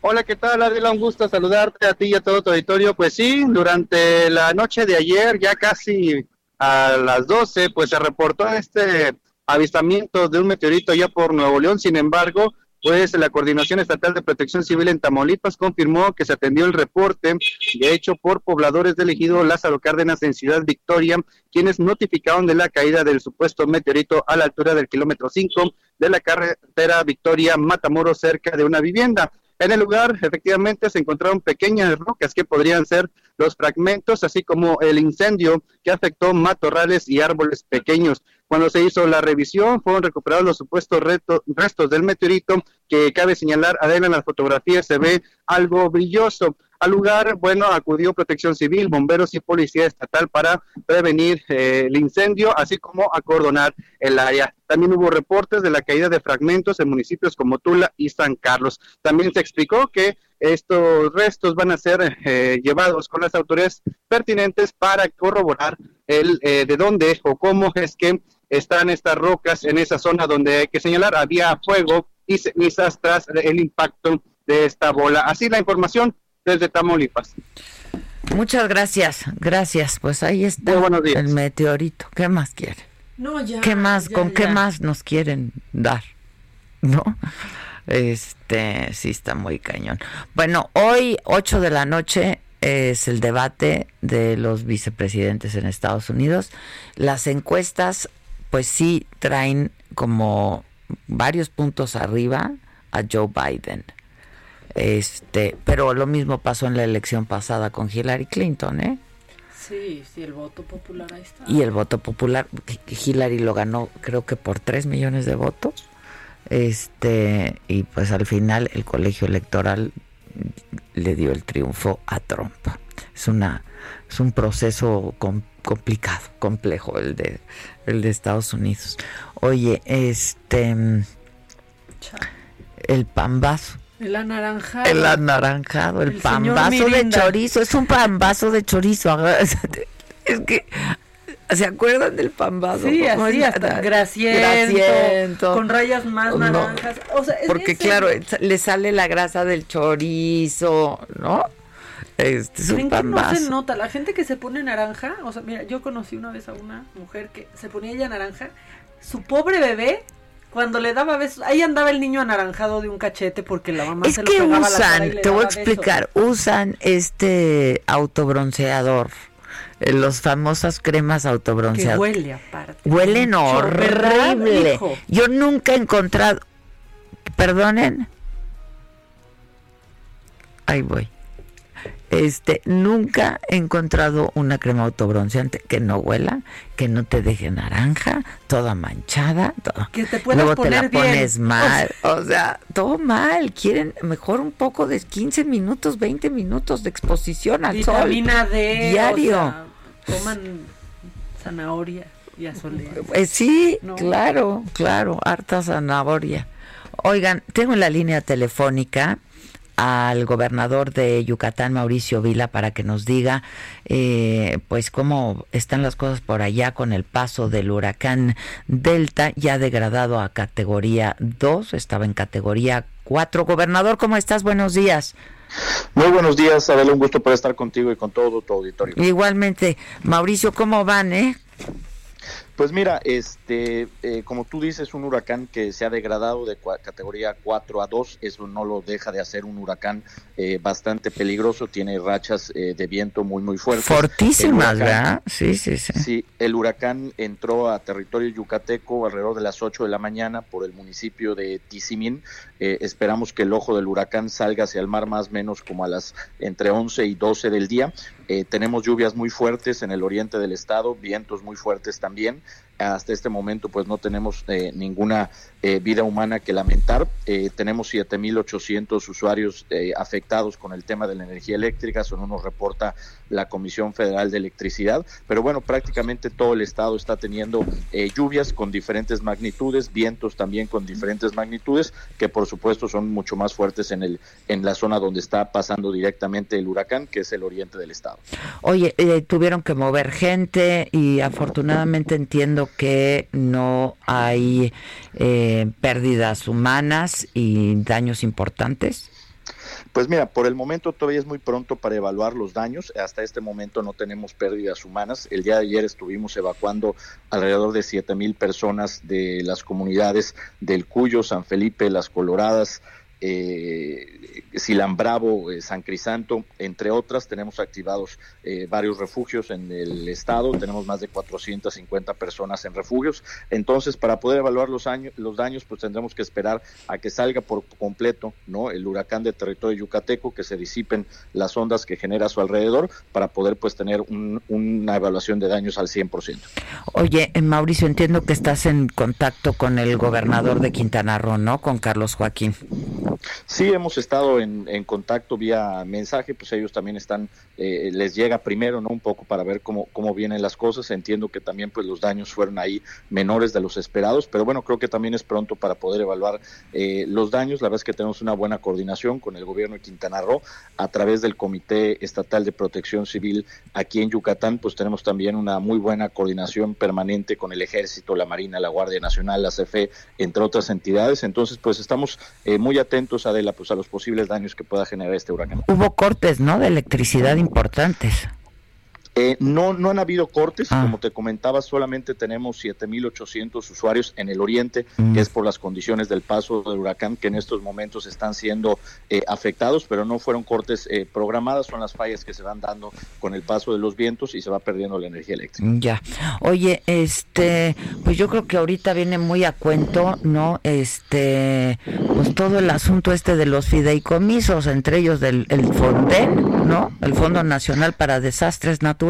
Hola, ¿qué tal, Adela? Un gusto saludarte a ti y a todo tu auditorio. Pues sí, durante la noche de ayer, ya casi a las 12, pues se reportó este avistamiento de un meteorito ya por Nuevo León. Sin embargo, pues la Coordinación Estatal de Protección Civil en Tamaulipas confirmó que se atendió el reporte de hecho por pobladores del ejido Lázaro Cárdenas en Ciudad Victoria, quienes notificaron de la caída del supuesto meteorito a la altura del kilómetro 5 de la carretera Victoria Matamoros cerca de una vivienda. En el lugar, efectivamente, se encontraron pequeñas rocas que podrían ser los fragmentos, así como el incendio que afectó matorrales y árboles pequeños. Cuando se hizo la revisión, fueron recuperados los supuestos restos del meteorito, que cabe señalar, además en las fotografías se ve algo brilloso. Al lugar, bueno, acudió Protección Civil, bomberos y policía estatal para prevenir eh, el incendio, así como acordonar el área. También hubo reportes de la caída de fragmentos en municipios como Tula y San Carlos. También se explicó que estos restos van a ser eh, llevados con las autoridades pertinentes para corroborar el eh, de dónde o cómo es que están estas rocas en esa zona donde hay que señalar había fuego y cenizas tras el impacto de esta bola. Así la información desde Tamaulipas. Muchas gracias, gracias. Pues ahí está el meteorito. ¿Qué más quiere? No, ya. ¿Qué más? ¿Con qué más nos quieren dar? ¿No? Este, sí está muy cañón. Bueno, hoy 8 de la noche es el debate de los vicepresidentes en Estados Unidos. Las encuestas, pues sí traen como varios puntos arriba a Joe Biden. Este, pero lo mismo pasó en la elección pasada con Hillary Clinton, ¿eh? Sí, sí, el voto popular ahí está. Y el voto popular, Hillary lo ganó creo que por 3 millones de votos. Este, y pues al final el colegio electoral le dio el triunfo a Trump. Es una es un proceso complicado, complejo el de el de Estados Unidos. Oye, este el pambazo el anaranjado. El anaranjado, el, pambazo de chorizo. Es un pambazo de chorizo. Es que ¿Se acuerdan del pambazo? Sí, así hasta grasiento, con rayas más naranjas. porque claro, le sale la grasa del chorizo, ¿no? Este es un pambazo. no se nota? La gente que se pone naranja, o sea, mira, yo conocí una vez a una mujer que se ponía ella naranja, su pobre bebé cuando le daba besos, ahí andaba el niño anaranjado de un cachete porque la mamá se lo pegaba usan, la cara y le te voy a explicar, usan este autobronceador eh, los famosas cremas autobronceadas. huele aparte. Huelen horrible. Yo nunca he encontrado. Perdonen. Ahí voy. Este, nunca he encontrado una crema autobronceante que no huela, que no te deje naranja, toda manchada, todo. Que te Luego te la pones mal, o sea, todo mal. Quieren mejor un poco de 15 minutos, 20 minutos de exposición al Vitamina sol. D. Diario. toman zanahoria. Y eh, sí, claro, claro, harta zanahoria. Oigan, tengo en la línea telefónica al gobernador de Yucatán, Mauricio Vila, para que nos diga, eh, pues, cómo están las cosas por allá con el paso del huracán Delta, ya degradado a categoría 2, estaba en categoría 4. Gobernador, ¿cómo estás? Buenos días. Muy buenos días, Adela, un gusto poder estar contigo y con todo tu auditorio. Igualmente, Mauricio, ¿cómo van, eh? Pues mira, este, eh, como tú dices, un huracán que se ha degradado de categoría 4 a 2, eso no lo deja de hacer un huracán eh, bastante peligroso, tiene rachas eh, de viento muy, muy fuertes. Fortísimas, ¿verdad? Sí, sí, sí. Sí, el huracán entró a territorio yucateco alrededor de las 8 de la mañana por el municipio de Tizimín. Esperamos que el ojo del huracán salga hacia el mar más o menos como a las entre 11 y 12 del día. tenemos lluvias muy fuertes en el oriente del estado, vientos muy fuertes también hasta este momento pues no tenemos eh, ninguna eh, vida humana que lamentar. Eh, tenemos 7.800 usuarios eh, afectados con el tema de la energía eléctrica, no nos reporta la Comisión Federal de Electricidad, pero bueno, prácticamente todo el estado está teniendo lluvias con diferentes magnitudes, vientos también con diferentes magnitudes, que por supuesto son mucho más fuertes en, el, en la zona donde está pasando directamente el huracán, que es el oriente del estado. Oye, tuvieron que mover gente y afortunadamente entiendo que no hay... Eh, pérdidas humanas y daños importantes? Pues mira, por el momento todavía es muy pronto para evaluar los daños. Hasta este momento no tenemos pérdidas humanas. El día de ayer estuvimos evacuando alrededor de siete mil personas de las comunidades del Cuyo, San Felipe, Las Coloradas, eh, Silan Bravo, eh, San Crisanto, entre otras. Tenemos activados eh, varios refugios en el estado, tenemos más de 450 personas en refugios. Entonces, para poder evaluar los, los daños, pues tendremos que esperar a que salga por completo ¿no? el huracán de territorio yucateco, que se disipen las ondas que genera a su alrededor, para poder pues tener una evaluación de daños al 100%. Oye, eh, Mauricio, entiendo que estás en contacto con el gobernador de Quintana Roo, ¿no? Con Carlos Joaquín. Sí, hemos estado en, contacto vía mensaje, pues ellos también están, eh, les llega primero, ¿no? Un poco para ver cómo, cómo vienen las cosas. Entiendo que también pues los daños fueron ahí menores de los esperados, pero bueno, creo que también es pronto para poder evaluar eh, los daños. La verdad es que tenemos una buena coordinación con el gobierno de Quintana Roo a través del Comité Estatal de Protección Civil aquí en Yucatán, pues tenemos también una muy buena coordinación permanente con el Ejército, la Marina, la Guardia Nacional, la CFE, entre otras entidades. Entonces, pues estamos eh, muy atentos Adela, pues a los posibles daños que pueda generar este huracán. Hubo cortes, ¿no? De electricidad importantes. Eh, no, no han habido cortes, ah. como te comentaba, solamente tenemos 7.800 usuarios en el oriente, mm. que es por las condiciones del paso del huracán que en estos momentos están siendo eh, afectados, pero no fueron cortes eh, programadas, son las fallas que se van dando con el paso de los vientos y se va perdiendo la energía eléctrica. Ya, oye, este, pues yo creo que ahorita viene muy a cuento, ¿no? Este, pues todo el asunto este de los fideicomisos, entre ellos del el FONDEN, ¿no? El Fondo Nacional para Desastres Naturales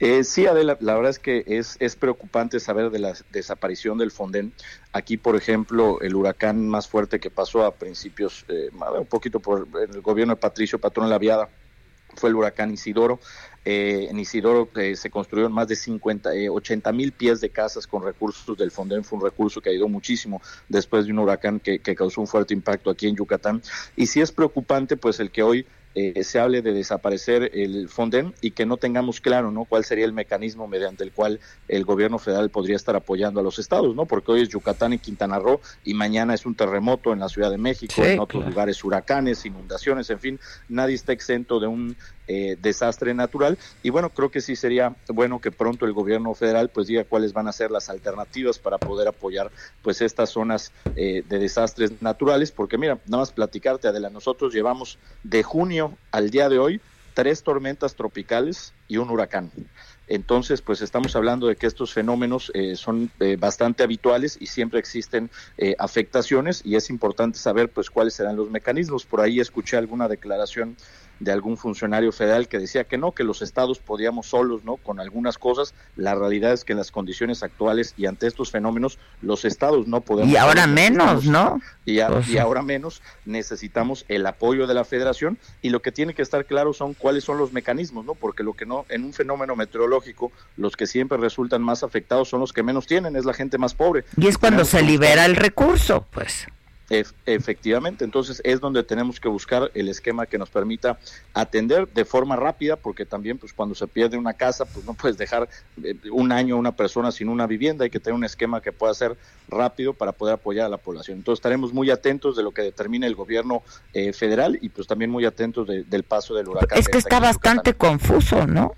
eh, sí, Adela, la verdad es que es, preocupante saber de la desaparición del Fonden. Aquí, por ejemplo, el huracán más fuerte que pasó a principios, eh, un poquito por el gobierno de Patricio Patrón La Viada, fue el huracán Isidoro. Eh, en Isidoro eh, se construyeron más de 50, 80 mil pies de casas con recursos del Fonden. Fue un recurso que ayudó muchísimo después de un huracán que, que causó un fuerte impacto aquí en Yucatán. Y sí es preocupante, pues, el que hoy eh, se hable de desaparecer el Fonden y que no tengamos claro no cuál sería el mecanismo mediante el cual el gobierno federal podría estar apoyando a los estados no porque hoy es Yucatán y Quintana Roo y mañana es un terremoto en la Ciudad de México en otros lugares huracanes inundaciones en fin nadie está exento de un eh, desastre natural. Y bueno creo que sí sería bueno que pronto el gobierno federal pues diga cuáles van a ser las alternativas para poder apoyar pues estas zonas eh, de desastres naturales. Porque mira nada más platicarte Adela nosotros llevamos de junio al día de hoy tres tormentas tropicales y un huracán entonces, pues estamos hablando de que estos fenómenos eh, son bastante habituales y siempre existen afectaciones y es importante saber pues cuáles serán los mecanismos. Por ahí escuché alguna declaración de algún funcionario federal que decía que no, que los estados podíamos solos, ¿no? Con algunas cosas. La realidad es que en las condiciones actuales y ante estos fenómenos, los estados no podemos. Y ahora menos, ¿no? Y, y, ahora menos necesitamos el apoyo de la federación y lo que tiene que estar claro son cuáles son los mecanismos, ¿no? Porque lo que ¿no? En un fenómeno meteorológico, los que siempre resultan más afectados son los que menos tienen, es la gente más pobre. Y es cuando se libera el recurso, pues efectivamente, entonces es donde tenemos que buscar el esquema que nos permita atender de forma rápida, porque también pues cuando se pierde una casa, pues no puedes dejar eh, un año a una persona sin una vivienda, hay que tener un esquema que pueda ser rápido para poder apoyar a la población. Entonces estaremos muy atentos de lo que determine el gobierno eh, federal y pues también muy atentos del paso del huracán. Es que está bastante confuso, ¿no?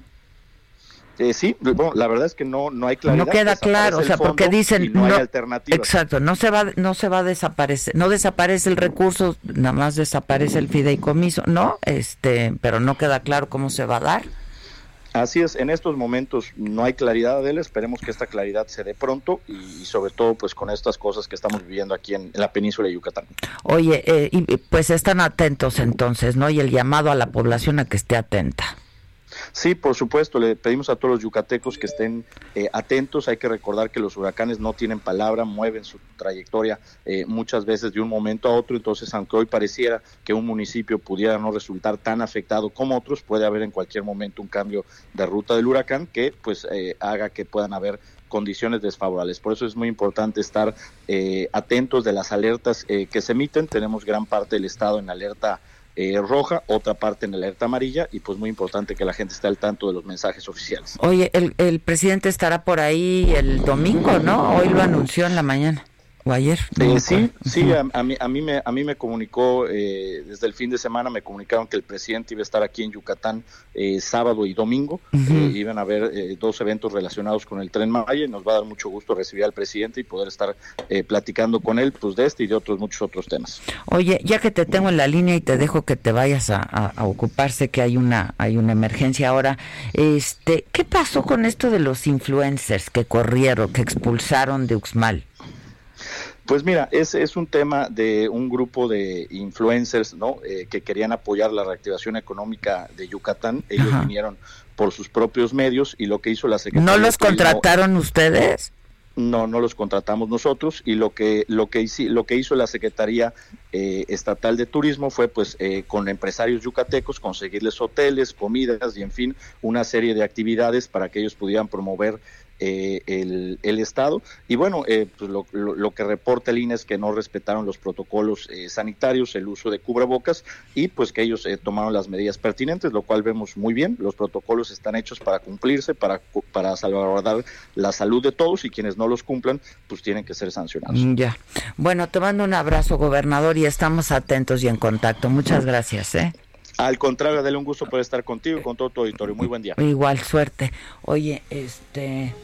Eh, sí, bueno, la verdad es que no no hay claridad. No queda claro, o sea, porque dicen no, hay alternativa. Exacto, no se va no se va a desaparecer, no desaparece el recurso, nada más desaparece el fideicomiso, no, este, pero no queda claro cómo se va a dar. Así es, en estos momentos no hay claridad de él, esperemos que esta claridad se dé pronto y, sobre todo pues con estas cosas que estamos viviendo aquí en, la península de Yucatán. Oye, eh, y, pues están atentos entonces, ¿no? Y el llamado a la población a que esté atenta. Sí, por supuesto, le pedimos a todos los yucatecos que estén eh, atentos. Hay que recordar que los huracanes no tienen palabra, mueven su trayectoria eh, muchas veces de un momento a otro. Entonces, aunque hoy pareciera que un municipio pudiera no resultar tan afectado como otros, puede haber en cualquier momento un cambio de ruta del huracán que pues eh, haga que puedan haber condiciones desfavorables. Por eso es muy importante estar atentos de las alertas que se emiten. Tenemos gran parte del estado en alerta eh, roja, otra parte en alerta amarilla y pues muy importante que la gente esté al tanto de los mensajes oficiales. Oye, el, el presidente estará por ahí el domingo, ¿no? Hoy lo anunció en la mañana o ayer. Eh, sí, sí, a, mí, a, mí me, a mí me comunicó, eh, desde el fin de semana me comunicaron que el presidente iba a estar aquí en Yucatán eh, sábado y domingo. iban a haber dos eventos relacionados con el Tren Maya y nos va a dar mucho gusto recibir al presidente y poder estar platicando con él pues de este y de otros muchos otros temas. Oye, ya que te tengo en la línea y te dejo que te vayas a, a ocuparse que hay una, hay una emergencia ahora, este, ¿qué pasó con esto de los influencers que corrieron, que expulsaron de Uxmal? Pues mira, es, es un tema de un grupo de influencers ¿no? Eh, que querían apoyar la reactivación económica de Yucatán. Ellos vinieron por sus propios medios y lo que hizo la Secretaría... ¿No los contrataron ustedes? No, no los contratamos nosotros y lo que lo que lo que hizo la Secretaría eh, Estatal de Turismo fue pues eh, con empresarios yucatecos conseguirles hoteles, comidas y en fin una serie de actividades para que ellos pudieran promover eh, el, el, Estado. Y bueno, eh, pues lo, lo, que reporta el INE es que no respetaron los protocolos eh, sanitarios, el uso de cubrebocas y pues que ellos tomaron las medidas pertinentes, lo cual vemos muy bien. Los protocolos están hechos para cumplirse, para, para salvaguardar la salud de todos y quienes no los cumplan, pues tienen que ser sancionados. Mm, ya. Bueno, te mando un abrazo, gobernador, y estamos atentos y en contacto. Muchas gracias, ¿eh? Al contrario, dale un gusto por estar contigo y con todo tu auditorio. Muy buen día. Igual, suerte. Oye, este...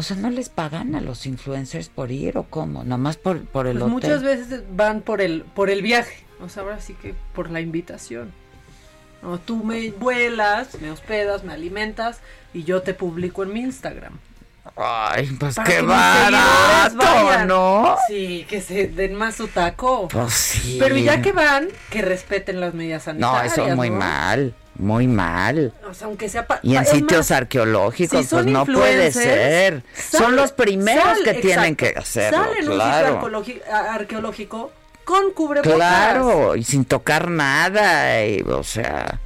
O sea, ¿no les pagan a los influencers por ir o cómo? Nada más por, por el pues Muchas veces van por el, por el viaje. O sea, ahora sí que por la invitación. O tú me vuelas, me hospedas, me alimentas y yo te publico en mi Instagram. Ay, pues qué barato, ¿no? Sí, que se den más su taco. Pues sí. Pero ya que van, que respeten las medidas sanitarias. No, eso es muy mal. Muy mal. O sea, aunque sea y en sitios arqueológicos, pues no puede ser. son los primeros que tienen que hacerlo. Salen claro. un sitio arqueológico con cubrebocas. Claro, y sin tocar nada, y, o sea.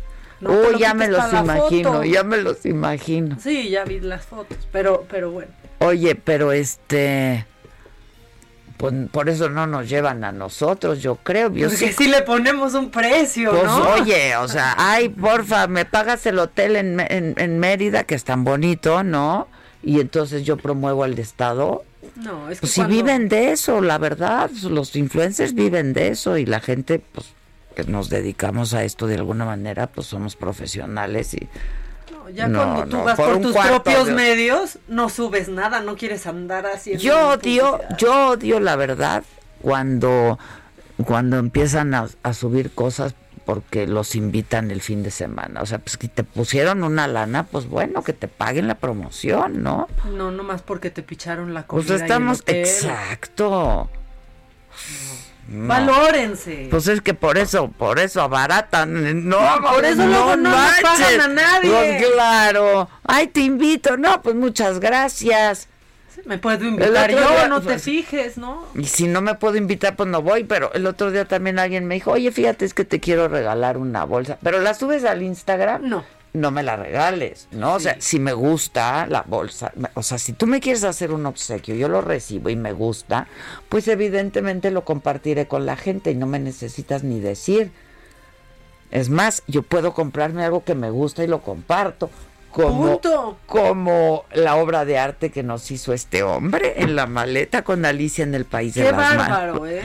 Uy, ya me los imagino, ya me los imagino. Sí, ya vi las fotos, pero, pero bueno. Oye, pero este pues por eso no nos llevan a nosotros, yo creo. Yo Porque si le ponemos un precio, pues, ¿no? Oye, o sea, ay, porfa, me pagas el hotel en, en, Mérida, que es tan bonito, ¿no? Y entonces yo promuevo al Estado. No, es pues que si viven de eso, la verdad, los influencers viven de eso y la gente, pues, que nos dedicamos a esto de alguna manera, pues somos profesionales y ya cuando tú vas por, tus propios medios, no subes nada, no quieres andar haciendo. Yo odio, yo odio la verdad cuando, cuando empiezan a, subir cosas porque los invitan el fin de semana. O sea, pues que te pusieron una lana, pues bueno, que te paguen la promoción, ¿no? No, nomás porque te picharon la comida. Pues estamos, exacto. Valórense. Pues es que por eso, por eso abaratan. No, por eso luego no, pagan a nadie. Pues claro. Ay, te invito. No, pues muchas gracias. Me puedo invitar yo, no te fijes, ¿no? Y si no me puedo invitar, pues no voy. Pero el otro día también alguien me dijo, oye, fíjate, es que te quiero regalar una bolsa. ¿Pero la subes al Instagram? No. No me la regales, ¿no? O sea, si me gusta la bolsa, o sea, si tú me quieres hacer un obsequio, yo lo recibo y me gusta, pues evidentemente lo compartiré con la gente y no me necesitas ni decir. Es más, yo puedo comprarme algo que me gusta y lo comparto. Como, como la obra de arte que nos hizo este hombre en la maleta con Alicia en el País de las bárbaro, ¿eh?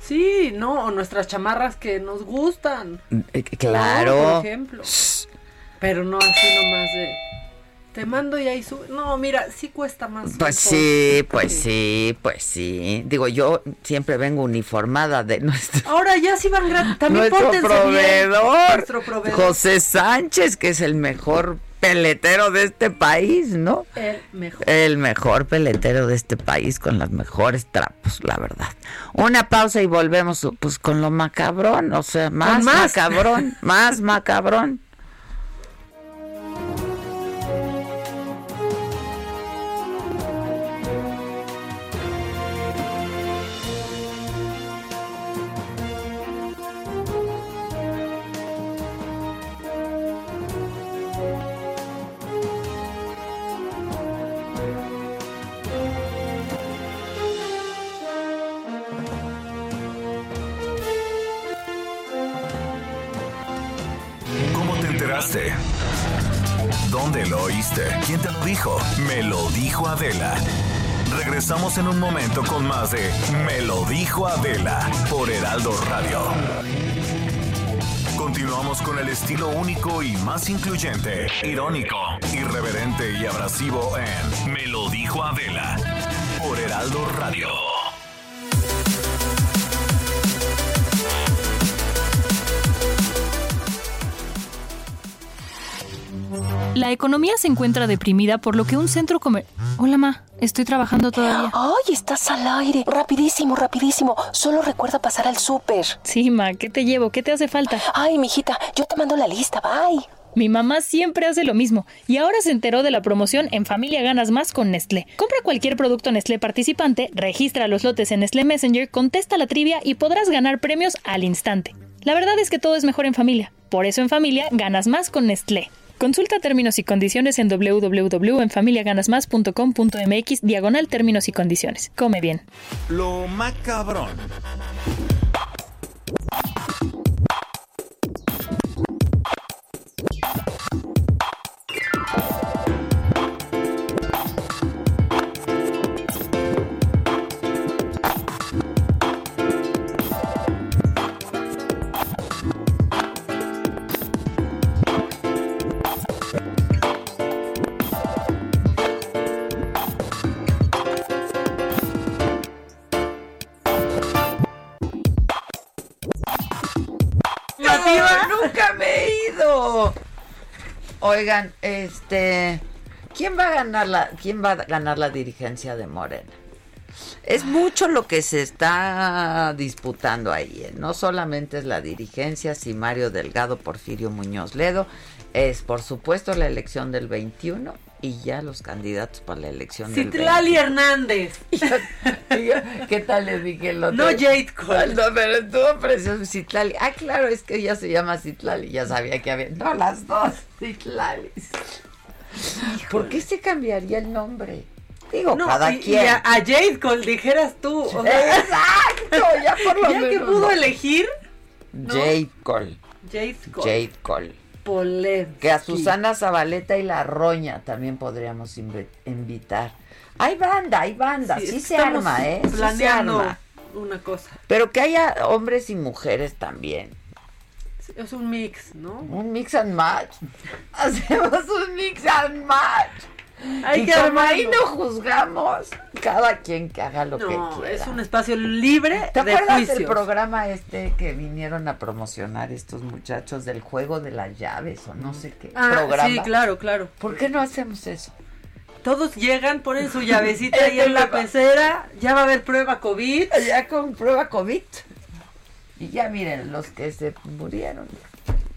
Sí, no, o nuestras chamarras que nos gustan. Eh, Claro. No, por ejemplo. Pero no así nomás de. Te mando y ahí sube. No, mira, sí cuesta más. Pues un sí, pues sí, pues sí. Digo, yo siempre vengo uniformada de nuestro, Ahora ya sí van gratis. También nuestro bien. proveedor, Nuestro proveedor. José Sánchez, que es el mejor peletero de este país, ¿no? El mejor. El mejor peletero de este país con los mejores trapos, la verdad. Una pausa y volvemos pues con lo macabrón, o sea, más, más. macabrón, más macabrón. ¿Quién te lo dijo? Me lo dijo Adela. Regresamos en un momento con más de Me lo dijo Adela por Heraldo Radio. Continuamos con el estilo único y más incluyente, irónico, irreverente y abrasivo en Me lo dijo Adela por Heraldo Radio. La economía se encuentra deprimida por lo que un centro comer... Hola, ma. Estoy trabajando todavía. ¡Ay, estás al aire! Rapidísimo, rapidísimo. Solo recuerda pasar al súper. Sí, ma. ¿Qué te llevo? ¿Qué te hace falta? Ay, mijita, yo te mando la lista. Bye. Mi mamá siempre hace lo mismo y ahora se enteró de la promoción en Familia Ganas Más con Nestlé. Compra cualquier producto Nestlé participante, registra los lotes en Nestlé Messenger, contesta la trivia y podrás ganar premios al instante. La verdad es que todo es mejor en familia. Por eso en familia ganas más con Nestlé. Consulta términos y condiciones en www.enfamiliaganasmas.com.mx diagonal términos y condiciones. Come bien. Lo macabrón. Ido. Oigan, este, ¿quién va a ganar la, quién va a ganar la dirigencia de Morena? Es mucho lo que se está disputando ahí. ¿eh? No solamente es la dirigencia, si Mario Delgado, Porfirio Muñoz Ledo, es por supuesto la elección del 21 y ya los candidatos para la elección del 21. Citlali Hernández. ¿Qué tal le dije el otro? No Jade Cole. No, pero estuvo precioso Citlali. Ah, claro, es que ella se llama Citlali. Ya sabía que había. No, las dos Citlali. ¿Por qué se cambiaría el nombre? Digo, No, cada y- y quien. a, a Jade Cole dijeras tú. o sea, Exacto, ya por lo ya que menos, pudo no. elegir Jade Cole. Jade Cole. Jade Cole. Que a Susana Zabaleta y la Roña también podríamos invi- invitar. Hay banda, hay banda. Sí, se arma, ¿eh? Sí se Planeando arma. una cosa. Pero que haya hombres y mujeres también. Es un mix, ¿no? Un mix and match. Hacemos un mix and match. Y que como ahí no juzgamos, cada quien que haga lo que No, quiera. es un espacio libre ¿Te de acuerdas del programa este que vinieron a promocionar estos muchachos del juego de las llaves o no sé qué Ah, programa? sí, claro, claro. ¿Por qué no hacemos eso? Todos llegan, ponen su llavecita ahí en la pecera, ya va a haber prueba COVID. Ya con prueba COVID. Y ya miren, los que se murieron.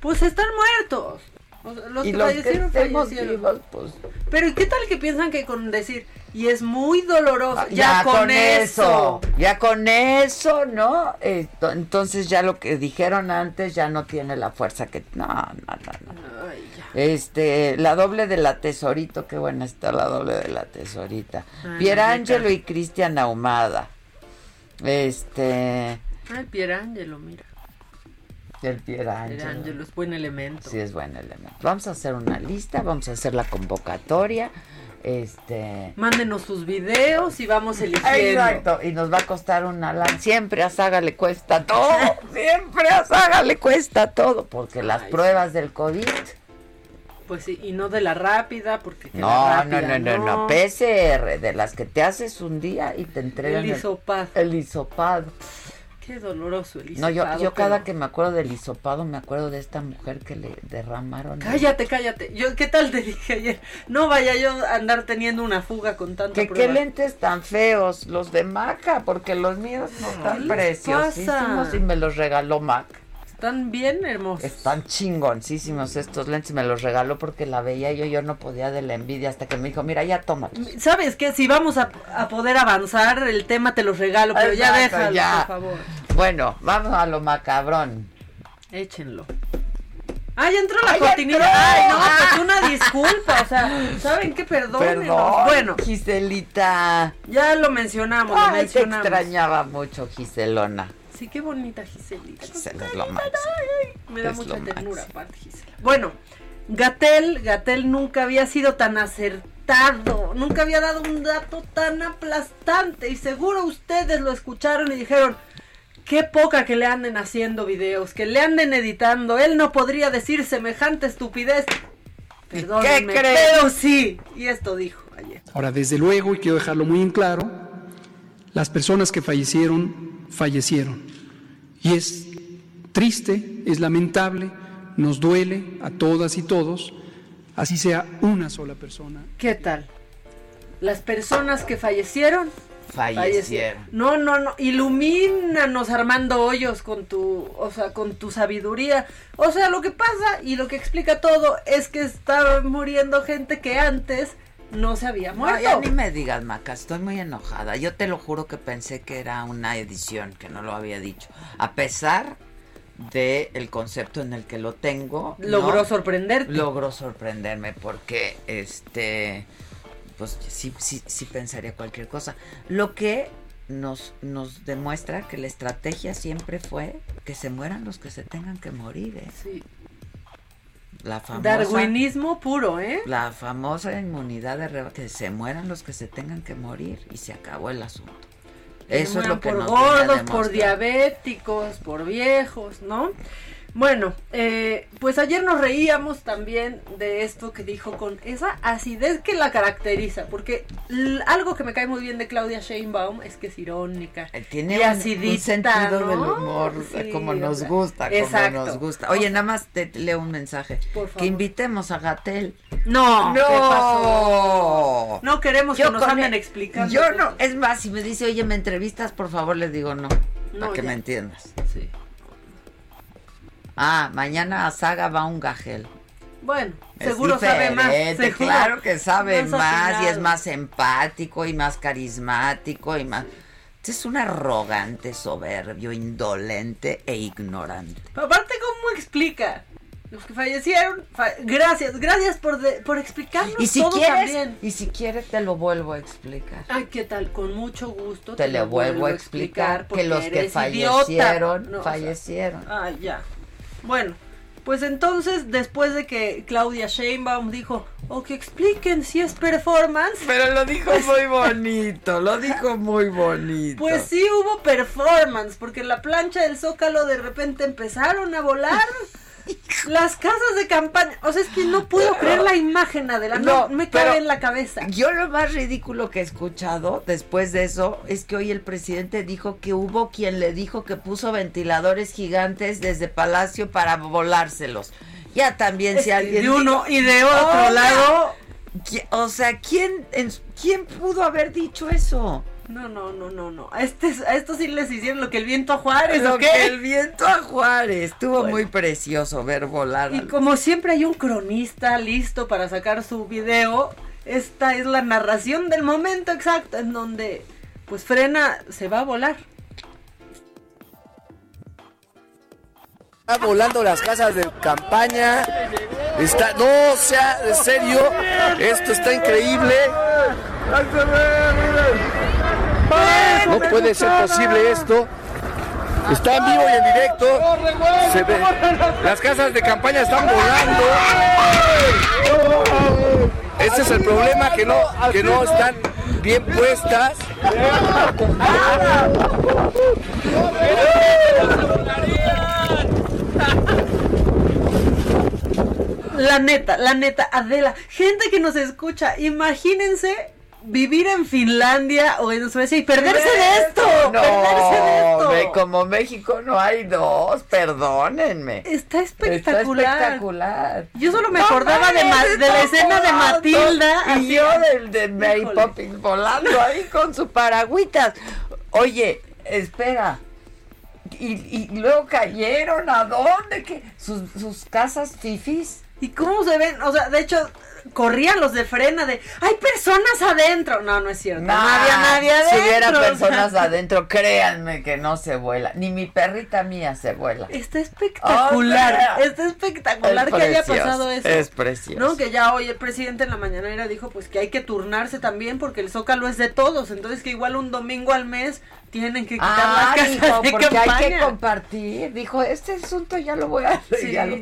Pues están muertos. O sea, los y que los que fallecieron, estemos fallecieron. vivos, pues Pero ¿y qué tal que piensan que con decir, y es muy doloroso, Ah, ya, con, eso. Ya con eso, ¿no? Entonces ya lo que dijeron antes ya no tiene la fuerza que... No, no, no, no. Ay. Este, la doble de la tesorito, qué buena está la doble de la tesorita. Ay, Pierangelo y Cristian Ahumada. Este, Ay, Pierangelo, mira. El Pierangelo. Es buen elemento. Sí, es buen elemento. Vamos a hacer una lista, vamos a hacer la convocatoria. Este. Mándenos sus videos y vamos eligiendo. Exacto, y nos va a costar una lana. Siempre a Saga le cuesta todo. Siempre a Saga le cuesta todo. Porque las Ay, pruebas del COVID. Pues sí, y no de la rápida, porque que No, la no, rápida no, no, no. PCR, de las que te haces un día y te entregan. El hisopado. El hisopado. Qué doloroso el No, yo, yo cada pero- que me acuerdo del hisopado me acuerdo de esta mujer que le derramaron. el- Cállate, cállate. Yo, ¿qué tal te dije ayer? No vaya yo a andar teniendo una fuga con tanta Que qué prueba. lentes tan feos, los de Maca, porque los míos no están pasa? y me los regaló Mac. Están bien hermosos. Están chingoncísimos estos lentes, me los regaló porque la veía yo, yo no podía de la envidia hasta que me dijo, mira, ya tómalos. ¿Sabes qué? Si vamos a, a poder avanzar, el tema te los regalo, pero ya déjalo, ya. por favor. Bueno, vamos a lo macabrón. Échenlo. Ah, ya entró la ¡Ay, ya cortinilla. Ay, no, pues una disculpa. O sea, ¿saben qué? Perdónenos. Perdón, Bueno, Giselita. ya lo mencionamos, lo Ay, te mencionamos. extrañaba mucho, Giselona. Sí, qué bonita Giselita. Gisela es lo máximo. Me da Es mucha ternura, máximo. aparte, Gisela. Bueno, Gatel, Gatel nunca había sido tan acertado, nunca había dado un dato tan aplastante y seguro ustedes lo escucharon y dijeron, qué poca que le anden haciendo videos, que le anden editando, él no podría decir semejante estupidez. Perdónenme, creen? pero sí, y esto dijo ayer. Ahora, desde luego, y quiero dejarlo muy en claro, las personas que fallecieron, fallecieron. Y es triste, es lamentable, nos duele a todas y todos, así sea una sola persona. ¿Qué tal? Las personas que fallecieron Fallecieron. No, no, no. Ilumínanos Armando Hoyos con tu, o sea, con tu sabiduría. O sea, lo que pasa y lo que explica todo es que está muriendo gente que antes no se había No, muerto. ya ni me digas, Maca, estoy muy enojada. Yo te lo juro que pensé que era una edición, que no lo había dicho. A pesar de el concepto en el que lo tengo. ¿no? Logró sorprenderte. Logró sorprenderme porque, este, pues sí, sí, sí pensaría cualquier cosa. Lo que nos, nos demuestra que la estrategia siempre fue que se mueran los que se tengan que morir, ¿eh? Sí. La famosa... Darwinismo puro, ¿eh? La famosa inmunidad de que se mueran los que se tengan que morir y se acabó el asunto. Eso es lo que por nos gordos, por diabéticos, por viejos, ¿no? Bueno, eh, pues ayer nos reíamos también de esto que dijo con esa acidez que la caracteriza, porque algo que me cae muy bien de Claudia Sheinbaum es que es irónica. Eh, Tiene y un, acidita, un sentido ¿no? del humor Sí, como o nos sea, gusta, como exacto. nos gusta. Oye, nada más te leo un mensaje. Por favor. Que invitemos a Gatel. No, no, ¿qué pasó? No queremos que nos anden explicando Yo no, es más, si me dice, oye, ¿me entrevistas? Por favor, le digo no, No, para que ya. me entiendas. Sí. Ah, mañana a Saga va un gajel. Bueno, Es seguro sabe más. seguro. Claro que sabe Más más, y es más empático y más carismático y más. Es un arrogante, soberbio, indolente e ignorante. Aparte, ¿cómo explica? Los que fallecieron, fa- gracias, gracias por, de- por explicarnos Y si todo quieres, también. y si quieres te lo vuelvo a explicar. Ay, ¿qué tal? Con mucho gusto. Te, le lo vuelvo a explicar que los que fallecieron. No, o sea, fallecieron. Ah, ya. Bueno, pues entonces, después de que Claudia Sheinbaum dijo, o que expliquen si es performance. Pero lo dijo muy bonito, lo dijo muy bonito. Pues sí hubo performance, porque en la plancha del Zócalo de repente empezaron a volar las casas de campaña. O sea, es que no puedo creer la imagen, Adela, no, me cabe en la cabeza. Yo lo más ridículo que he escuchado después de eso es que hoy el presidente dijo que hubo quien le dijo que puso ventiladores gigantes desde Palacio para volárselos. Ya también si alguien de uno dijo- y de otro lado. O sea, ¿quién, en- ¿quién pudo haber dicho eso? No, no, no, no, no. A, este, a estos sí les hicieron lo que el viento a Juárez, Lo ¿o que qué? el viento a Juárez. Estuvo muy precioso ver volar. Y como siempre hay un cronista listo para sacar su video, esta es la narración del momento exacto en donde pues frena, se va a volar. Está volando las casas de campaña. Está, no, sea, de serio, esto está increíble. No puede ser posible esto. Está en vivo y en directo. Se ve. Las casas de campaña están volando. Ese es el problema, que no, que no están bien puestas. La neta, la neta, Adela, gente que nos escucha, imagínense vivir en Finlandia o en Suecia y perderse de esto. No, perderse de esto. ve, como México no hay dos, perdónenme. Está espectacular. Está espectacular. Yo solo me No acordaba de, Ma- mames, de la escena de. Matilda. Y así. yo del de Mary Híjole. Poppins volando ahí con su paragüitas. Oye, espera. Y, y luego cayeron, ¿a dónde? ¿Qué? ¿Sus, sus casas fifis? ¿Y cómo se ven? O sea, de hecho, corrían los de frena de, hay personas adentro. No, no es cierto. No, había nadie adentro. Si hubiera personas adentro, créanme que no se vuela. Ni mi perrita mía se vuela. Está espectacular, está espectacular es que haya pasado eso. es precioso. No, que ya hoy el presidente en la mañanera dijo pues que hay que turnarse también porque el Zócalo es de todos, entonces que igual un domingo al mes tienen que quitar Ah, las casas dijo, de porque hay que compartir. Dijo, este asunto ya lo voy a hacer. Sí. ya lo-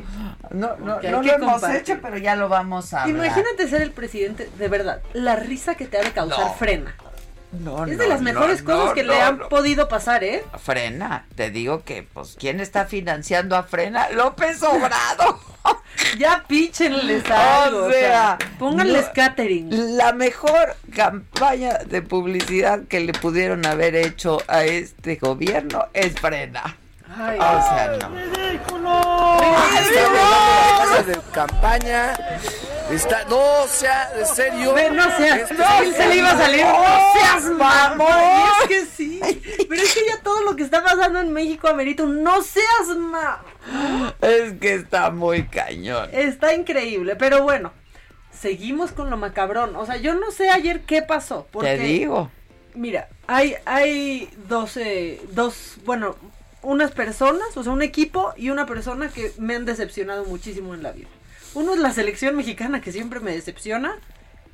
no no, no lo hemos compartir. hecho, pero ya lo vamos a. Imagínate ser el presidente, de verdad, la risa que te ha de causar No. frena. No, es no, de las no, mejores cosas no, que no, le han no. podido pasar, ¿eh? Frena, te digo que, pues, ¿quién está financiando a Frena? López Obrador. ya píchenles algo, O sea, pónganles no- catering. La mejor campaña de publicidad que le pudieron haber hecho a este gobierno es Frena. Ay, o sea, no. Está volando las casas de campaña. Está, no, sea, de serio. No seas, Esto no, se le iba a salir. No seas mamón. Y es que sí. Pero es que ya todo lo que está pasando en México amerita no seas ma. Es que está muy cañón. Está increíble, pero bueno. Seguimos con lo macabrón. O sea, yo no sé ayer qué pasó. Porque, Te digo. Mira, hay, hay dos, dos, bueno, unas personas, o sea, un equipo y una persona que me han decepcionado muchísimo en la vida. Uno es la selección mexicana que siempre me decepciona.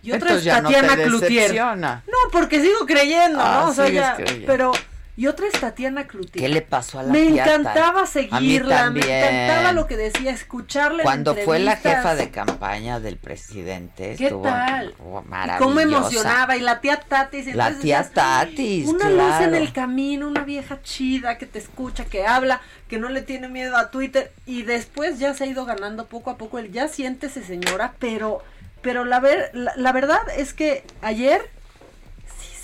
Y otra Entonces es no Tatiana te Cloutier. decepciona. No, porque sigo creyendo, Ah, ¿no? O sea, ya, pero y otra es Tatiana Cloutier. ¿Qué le pasó a la Me encantaba seguirla, me encantaba lo que decía, escucharla en Cuando fue la jefa de campaña del presidente, ¿Qué estuvo tal? maravillosa. cómo emocionaba y la tía Tatis. La tía decías, Tatis, Una luz en el camino, una vieja chida que te escucha, que habla, que no le tiene miedo a Twitter y después ya se ha ido ganando poco a poco el ya siéntese señora, pero pero la ver la, la verdad es que ayer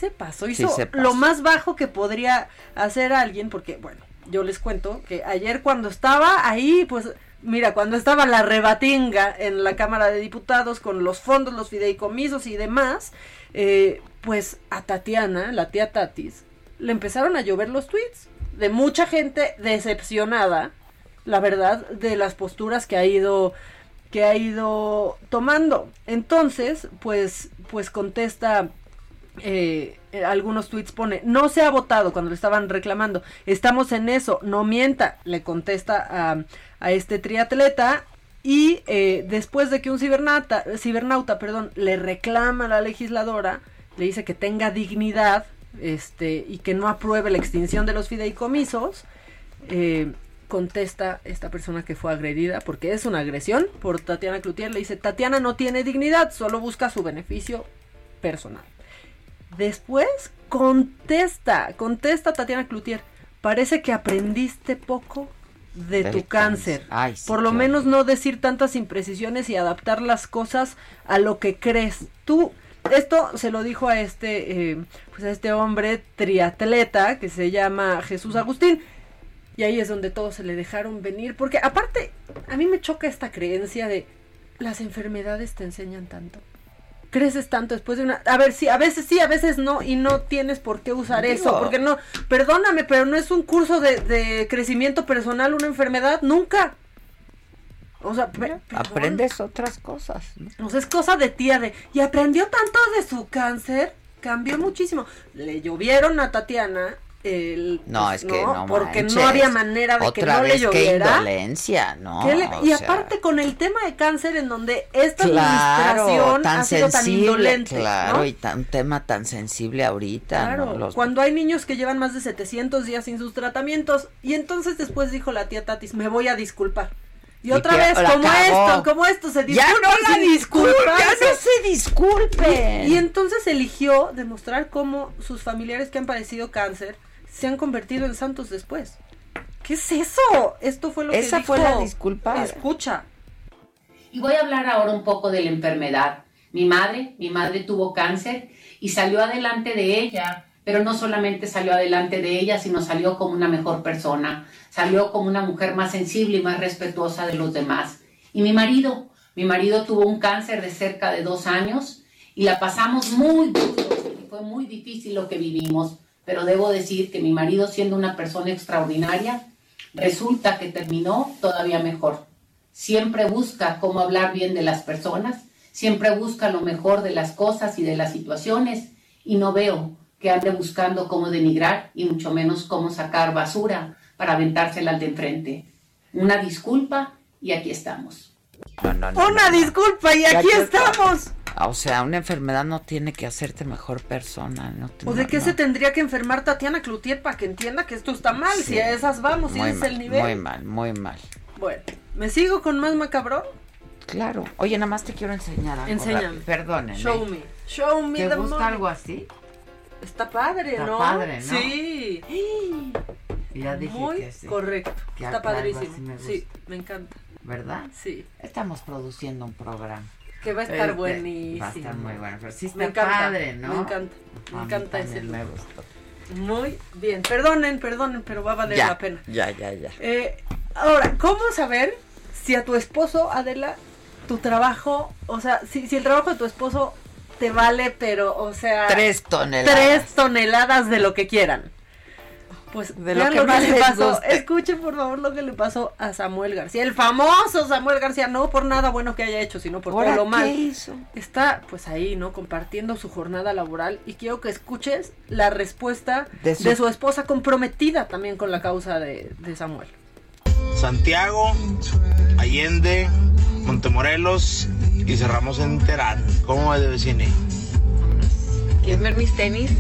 se pasó, Sí hizo se pasó. lo más bajo que podría hacer alguien porque bueno, yo les cuento que ayer cuando estaba ahí pues Mira, cuando estaba la rebatinga en la Cámara de Diputados con los fondos, los fideicomisos y demás, eh, pues a Tatiana, la tía Tatis, le empezaron a llover los tweets de mucha gente decepcionada, la verdad, de las posturas que ha ido que ha ido tomando. Entonces, pues, pues contesta eh, eh, algunos tweets pone, no se ha votado cuando le estaban reclamando, estamos en eso, no mienta, le contesta a, a este triatleta. Y eh, después de que un cibernauta, cibernauta perdón, le reclama a la legisladora, le dice que tenga dignidad este, y que no apruebe la extinción de los fideicomisos, eh, contesta esta persona que fue agredida, porque es una agresión por Tatiana Cloutier, le dice, Tatiana no tiene dignidad, solo busca su beneficio personal. Después contesta, contesta Tatiana Cloutier, parece que aprendiste poco de Del tu cáncer. cáncer. Ay, sí, Por lo menos no decir tantas imprecisiones y adaptar las cosas a lo que crees. Tú, esto se lo dijo a este, eh, pues a este hombre triatleta que se llama Jesús Agustín. Y ahí es donde todos se le dejaron venir. Porque aparte, a mí me choca esta creencia de las enfermedades te enseñan tanto. Creces tanto después de una... A ver, sí, a veces sí, a veces no. Y no tienes por qué usar Digo- eso. Porque no, perdóname, pero no es un curso de, de crecimiento personal una enfermedad. Nunca. O sea. Aprendes otras cosas. ¿no? O sea, es cosa de tía de... Y aprendió tanto de su cáncer. Cambió muchísimo. Le llovieron a Tatiana el no, es que no porque manches. no había manera de Otra que no vez, le lloviera. Qué indolencia, ¿no? ¿Qué le- y sea, aparte con el tema de cáncer en donde esta claro, administración tan ha sido tan sensible, indolente, claro, ¿no? y tan, un tema tan sensible ahorita, Claro, ¿no? Los- cuando hay niños que llevan más de 700 días sin sus tratamientos y entonces después dijo la tía Tatis, me voy a disculpar. Y, Y otra vez, como esto, como esto, se Ya disculpa no la sin disculpen, disculparse. ya no se disculpen. Y, y entonces eligió demostrar cómo sus familiares que han padecido cáncer se han convertido en santos después. ¿Qué es eso? Esto fue lo que Esa dijo. fue la disculpa. Escucha. Y voy a hablar ahora un poco de la enfermedad. Mi madre, mi madre tuvo cáncer y salió adelante de ella, pero no solamente salió adelante de ella, sino salió como una mejor persona, salió como una mujer más sensible y más respetuosa de los demás. Y mi marido, mi marido tuvo un cáncer de cerca de dos años y la pasamos muy duro y fue muy difícil lo que vivimos, pero debo decir que mi marido siendo una persona extraordinaria, resulta que terminó todavía mejor siempre busca cómo hablar bien de las personas, siempre busca lo mejor de las cosas y de las situaciones y no veo que ande buscando cómo denigrar y mucho menos cómo sacar basura para aventársela al de enfrente. Una disculpa y aquí estamos. No, no, no, Una disculpa y aquí está. Estamos. O sea, una enfermedad no tiene que hacerte mejor persona. No te- ¿O de no, qué no. se tendría que enfermar Tatiana Cloutier para que entienda que esto está mal? Sí. Si a esas vamos, si es el nivel. Muy mal, muy mal. Bueno, ¿me sigo con más macabrón? Claro. Oye, nada más te quiero enseñar algo. Enséñame. Perdónenme. Show me. Show me ¿Te the gusta money. algo así? Está padre, Está ¿no? padre, ¿no? Sí. Ya dije Muy que sí. correcto. Que Está padrísimo. me sí, me encanta. ¿Verdad? Sí. Estamos produciendo un programa. Que va a estar Este, buenísimo. Va a estar muy bueno. Pero sí está Me encanta, padre, ¿no? me encanta, me encanta ese me gustó. Muy bien. Perdonen, perdonen, pero va a valer Ya, la pena. ya, ya, ya. Eh, ahora, ¿cómo saber si a tu esposo, Adela, tu trabajo, o sea, si, si el trabajo de tu esposo te vale, pero, o sea... Tres toneladas. Tres toneladas de lo que quieran. Pues De lo que lo que, más le pasó. guste. Escuchen por favor lo que le pasó a Samuel García, el famoso Samuel García, no por nada bueno que haya hecho, sino por ¿Ahora todo lo mal. qué hizo? Está pues ahí, ¿no? Compartiendo su jornada laboral y quiero que escuches la respuesta De de su- esposa comprometida también con la causa de, de Samuel. Santiago, Allende, Montemorelos y cerramos en Terán. ¿Cómo va de vecine? ¿Quieres ver mis tenis?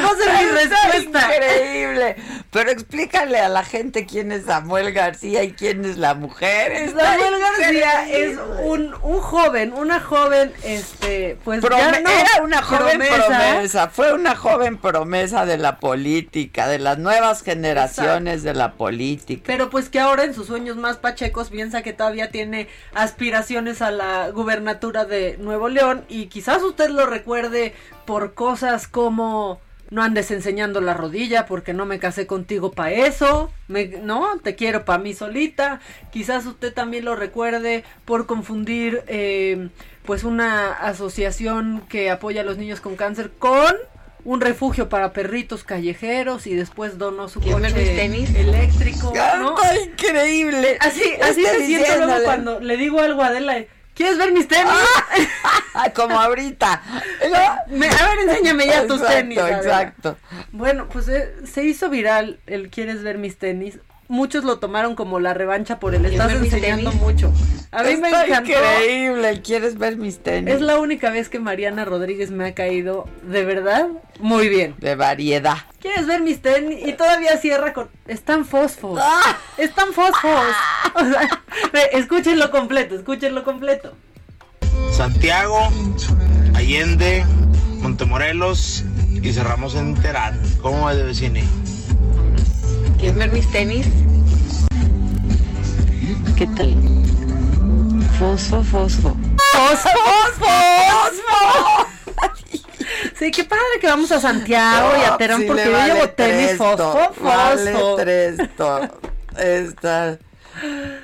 no sé mi Está respuesta. Increíble. Pero explícale a la gente quién es Samuel García y quién es la mujer. Samuel García es un, un joven, una joven, este, pues ya Prome- no, era una joven promesa. fue una joven promesa de la política, de las nuevas generaciones de la política. Pero pues que ahora en sus sueños más pachecos piensa que todavía tiene aspiraciones a la gubernatura de Nuevo León y quizás usted lo recuerde por cosas como no andes enseñando la rodilla porque no me casé contigo para eso, me, no, te quiero para mí solita. Quizás usted también lo recuerde por confundir eh, pues una asociación que apoya a los niños con cáncer con un refugio para perritos callejeros y después donó su ¿Quieres ver coche tenis? eléctrico, ¿no? Está increíble. Así, así se siente luego cuando le digo algo a Adela. ¿Quieres ver mis tenis? Ah, como ahorita. A ver, enséñame ya tus tenis. Exacto. Bueno, pues eh, se hizo viral el ¿Quieres ver mis tenis? Muchos lo tomaron como la revancha por el ¿Quieres estás enseñando mucho. A mí me encantó. increíble. ¿Quieres ver mis tenis? Es la única vez que Mariana Rodríguez me ha caído de verdad muy bien. De variedad. ¿Quieres ver mis tenis? Y todavía cierra con. Están fosfos. Están fosfos. O sea, escúchenlo completo, escúchenlo completo. Santiago, Allende, Montemorelos y cerramos en Terán. ¿Cómo va de vecine? ¿Quieres ver mis tenis? ¿Qué tal? Fosfo, fosfo. ¡Fosfo, fosfo! Sí, qué padre que vamos a Santiago y a Terán Sí, porque yo vale llevo tenis fosfo, fosfo. Vale tres to- Está,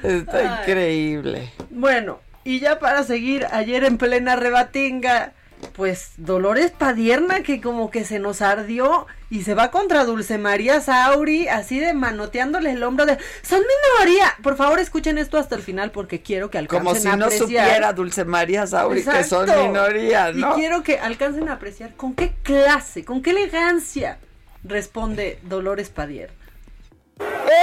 está Ay. increíble. Bueno, y ya para seguir, ayer en plena rebatinga, pues Dolores Padierna que como que se nos ardió y se va contra Dulce María Sauri así de manoteándole el hombro de son minoría. Por favor escuchen esto hasta el final porque quiero que alcancen Como si a no apreciar. supiera Dulce María Sauri que son minoría, ¿no? Y quiero que alcancen a apreciar con qué clase, con qué elegancia responde Dolores Padierna.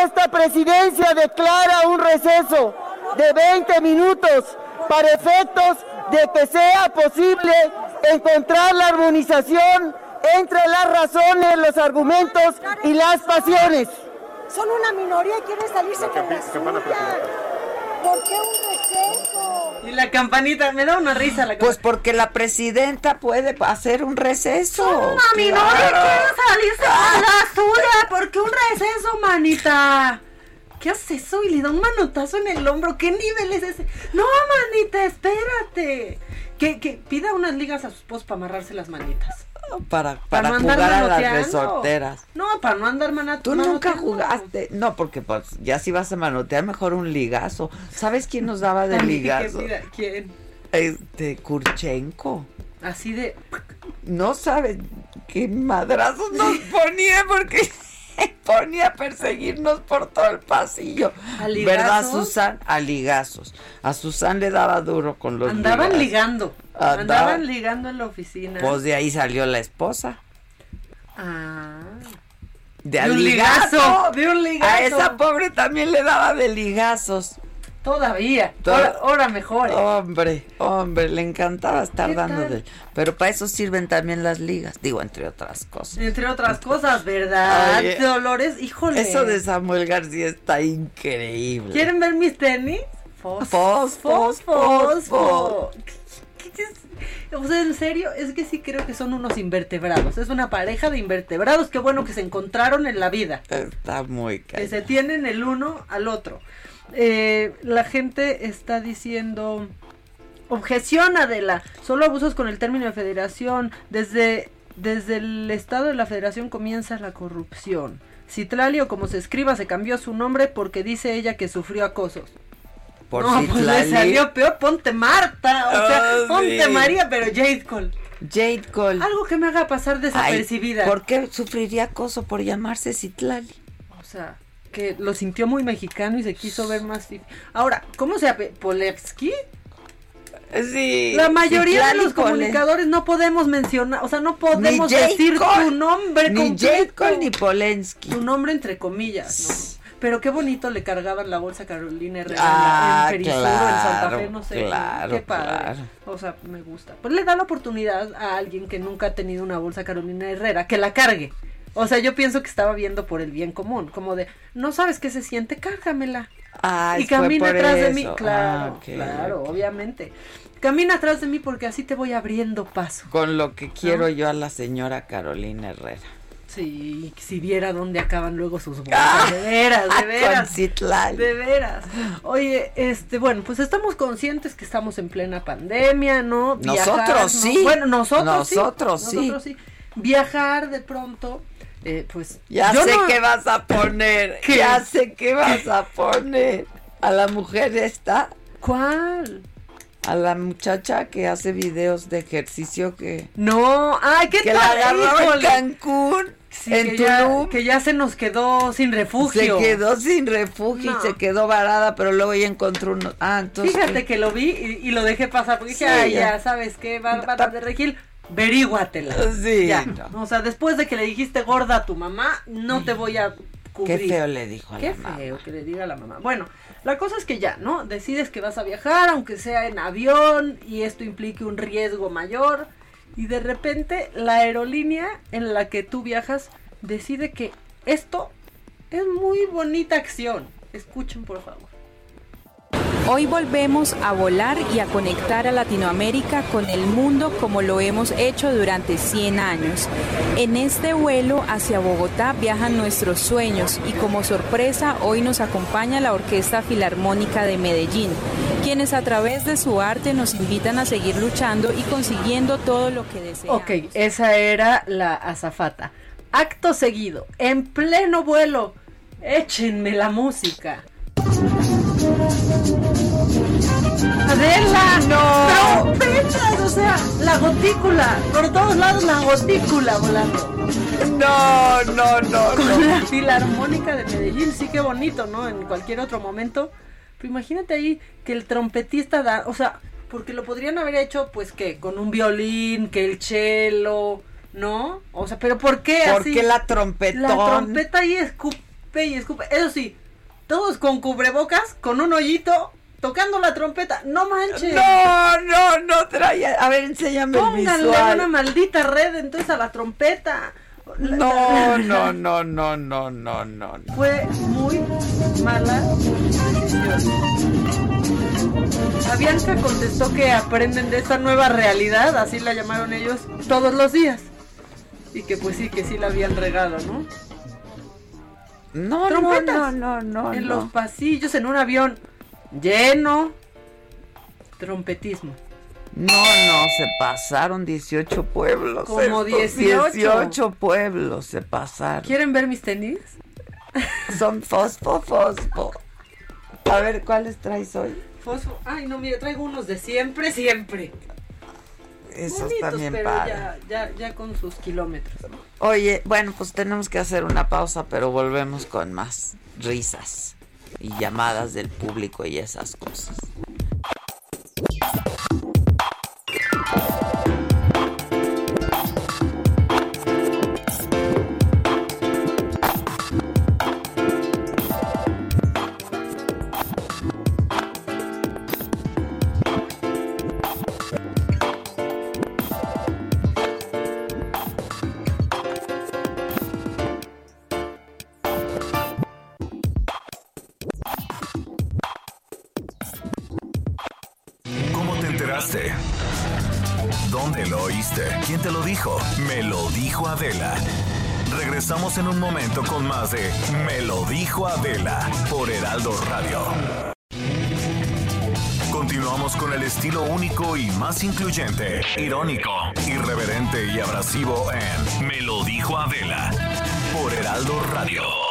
Esta presidencia declara un receso de 20 minutos para efectos de que sea posible encontrar la armonización entre las razones, los argumentos y las pasiones. Son una minoría y quieren salirse con la suya. ¿Por qué un receso? Y la campanita, me da una risa la Pues porque la presidenta puede hacer un receso. Son una minoría Claro. quiere salirse con la suya. ¿Por qué un receso, manita? ¿Qué hace eso? Y le da un manotazo en el hombro. ¿Qué nivel es ese? No, manita, espérate. Que, que pida unas ligas a su esposo para amarrarse las manitas. Para, Para para no andar jugar a las manoteando. resorteras. No, para no andar manat Tú nunca jugaste. No, porque pues ya si vas a manotear, mejor un ligazo. ¿Sabes quién nos daba de ligazo? ¿Quién? Este, Kurchenko. Así de. No sabes qué madrazos nos ponía porque ponía a perseguirnos por todo el pasillo. ¿A ¿Verdad? Susan? A ligazos. A Susan le daba duro con los Andaban ligazos. ligando. Andaban- Andaban ligando en la oficina. Pues de ahí salió la esposa. Ah. De, De un ligazo. ligazo, de un ligazo. A esa pobre también le daba de ligazos. Todavía. Toda- Ahora, ahora mejor. ¿eh? Hombre, hombre, le encantaba estar ¿Qué dando de. Pero para eso sirven también las ligas, digo, entre otras cosas. Entre otras cosas, ¿verdad? Oye, Dolores, híjole. Eso de Samuel García está increíble. ¿Quieren ver mis tenis? Fos, Fos, fos, fos, O sea, en serio, es que sí creo que son unos invertebrados. Es una pareja de invertebrados. Qué bueno que se encontraron en la vida. Está muy Que caro. se tienen el uno al otro. Eh, la gente está diciendo. Objeción, Adela. Solo abusos con el término de federación. Desde, desde el estado de la federación comienza la corrupción. Citlali o como se escriba se cambió su nombre porque dice ella que sufrió acosos. Por no, pues le salió peor. Ponte Marta. O sea, Ah, ponte sí. María, pero Jade Cole. Jade Cole. Algo que me haga pasar desapercibida. Ay, ¿Por qué sufriría acoso por llamarse Citlali? O sea, que lo sintió muy mexicano y se quiso ver más. Ahora, ¿cómo se llama? ¿Polevsky? Sí. La mayoría de los comunicadores no podemos mencionar, o sea, no podemos decir Cole, tu nombre Ni completo. Jade Cole ni Polensky. Tu nombre entre comillas, ¿no? Pero qué bonito le cargaban la bolsa a Carolina Herrera Ah, en, en Perisuro, en Santa Fe, no sé. claro, qué padre. claro. O sea, me gusta. Pues le da la oportunidad a alguien que nunca ha tenido una bolsa Carolina Herrera que la cargue. O sea, yo pienso que estaba viendo por el bien común, como de, no sabes qué se siente, cárgamela. Ah, y camina atrás de mí, Ah, claro, claro, obviamente. Camina atrás de mí porque así te voy abriendo paso. Con lo que quiero ¿No? yo a la señora Carolina Herrera. Sí, si viera dónde acaban luego sus bolsas. de veras, de Con veras. De veras. Oye, este, bueno, pues estamos conscientes que estamos en plena pandemia, ¿no? Nosotros ¿no? sí. Bueno, nosotros, Nosotros sí. sí. Nosotros sí. Viajar de pronto, eh, pues. Ya sé no- qué vas a poner. ¿Qué? Ya sé qué vas a poner. A la mujer esta. ¿Cuál? A la muchacha que hace videos de ejercicio que. No, ay, ¿qué que tal? la agarró en. Cancún. Sí, en que, ya, Tulum. que ya se nos quedó sin refugio. Se quedó sin refugio No. y se quedó varada, pero luego ya encontró uno. Ah, entonces. Fíjate que lo vi y, y lo dejé pasar porque dije, Sí, ay, ya. ya, ¿sabes qué? Bárbara de Regil, veríguatela. Sí, Ya. no. O sea, después de que le dijiste gorda a tu mamá, no te voy a cubrir. Qué feo le dijo a Qué la mamá. feo que le diga a la mamá. Bueno, la cosa es que ya, ¿no? Decides que vas a viajar, aunque sea en avión, y esto implique un riesgo mayor. Y de repente la aerolínea en la que tú viajas decide que esto es muy bonita acción. Escuchen, por favor. Hoy volvemos a volar y a conectar a Latinoamérica con el mundo como lo hemos hecho durante 100 años. En este vuelo hacia Bogotá viajan nuestros sueños y como sorpresa hoy nos acompaña la Orquesta Filarmónica de Medellín, quienes a través de su arte nos invitan a seguir luchando y consiguiendo todo lo que deseamos. Ok, esa era la azafata. Acto seguido, en pleno vuelo, échenme la música. Adela, no. Trompeta verdad, o sea, la gotícula, por todos lados la gotícula volando. No, no, no, Con no. la filarmónica de Medellín, sí que bonito, ¿no? En cualquier otro momento. Pero imagínate ahí que el trompetista da, o sea, porque lo podrían haber hecho, pues que con un violín, que el cello, ¿no? O sea, pero ¿por qué ¿Por así? qué la trompetón? La trompeta ahí escupe y escupe. Eso sí, todos con cubrebocas, con un hoyito, tocando la trompeta. No manches. No, no, no traía. A ver, enséñame el Pónganle visual. una maldita red entonces a la trompeta. No, no, no, no, no, no, no. no. Fue muy mala decisión. Contestó que aprenden de esta nueva realidad, así la llamaron ellos, todos los días. Y que pues sí, que sí la habían regado, ¿no? No, Trompetas. no, no, no, En no. los pasillos, en un avión lleno. Trompetismo. No, no, se pasaron 18 pueblos. Como estos 18. 18 pueblos se pasaron. ¿Quieren ver mis tenis? Son fosfo, fosfo. A ver, ¿cuáles traes hoy? Fosfo. Ay, no, mire, traigo unos de siempre, siempre. Esos Bonitos, también pero ya, ya, ya con sus kilómetros. ¿no? Oye, bueno, pues tenemos que hacer una pausa, pero volvemos con más risas y llamadas del público y esas cosas. Me lo dijo Adela. Regresamos en un momento con más de Me lo dijo Adela por Heraldo Radio. Continuamos con el estilo único y más incluyente, irónico, irreverente y abrasivo en Me lo dijo Adela por Heraldo Radio.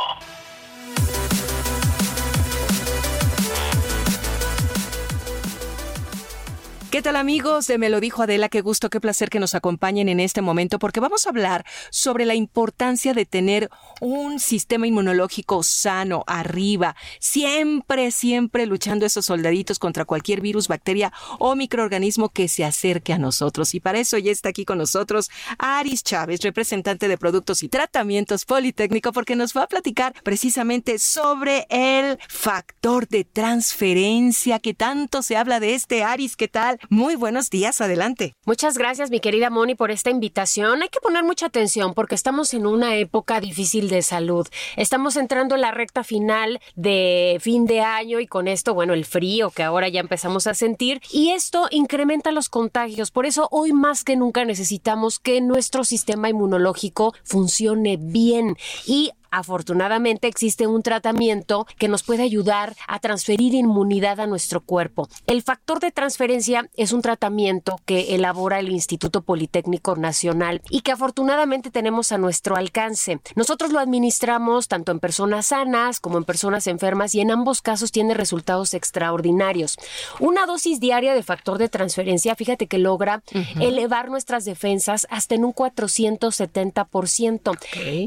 ¿Qué tal amigos de Me lo dijo Adela? Qué gusto, qué placer que nos acompañen en este momento porque vamos a hablar sobre la importancia de tener un sistema inmunológico sano arriba, siempre, siempre luchando esos soldaditos contra cualquier virus, bacteria o microorganismo que se acerque a nosotros. Y para eso ya está aquí con nosotros Aris Chávez, representante de productos y tratamientos Politécnico, porque nos va a platicar precisamente sobre el factor de transferencia que tanto se habla de este Aris. ¿Qué tal? Muy buenos días, adelante. Muchas gracias, mi querida Moni, por esta invitación. Hay que poner mucha atención porque estamos en una época difícil de salud. Estamos entrando en la recta final de fin de año y con esto, bueno, el frío que ahora ya empezamos a sentir y esto incrementa los contagios. Por eso hoy más que nunca necesitamos que nuestro sistema inmunológico funcione bien y Afortunadamente existe un tratamiento que nos puede ayudar a transferir inmunidad a nuestro cuerpo. El factor de transferencia es un tratamiento que elabora el Instituto Politécnico Nacional y que afortunadamente tenemos a nuestro alcance. Nosotros lo administramos tanto en personas sanas como en personas enfermas y en ambos casos tiene resultados extraordinarios. Una dosis diaria de factor de transferencia, fíjate que logra elevar nuestras defensas hasta en un 470%.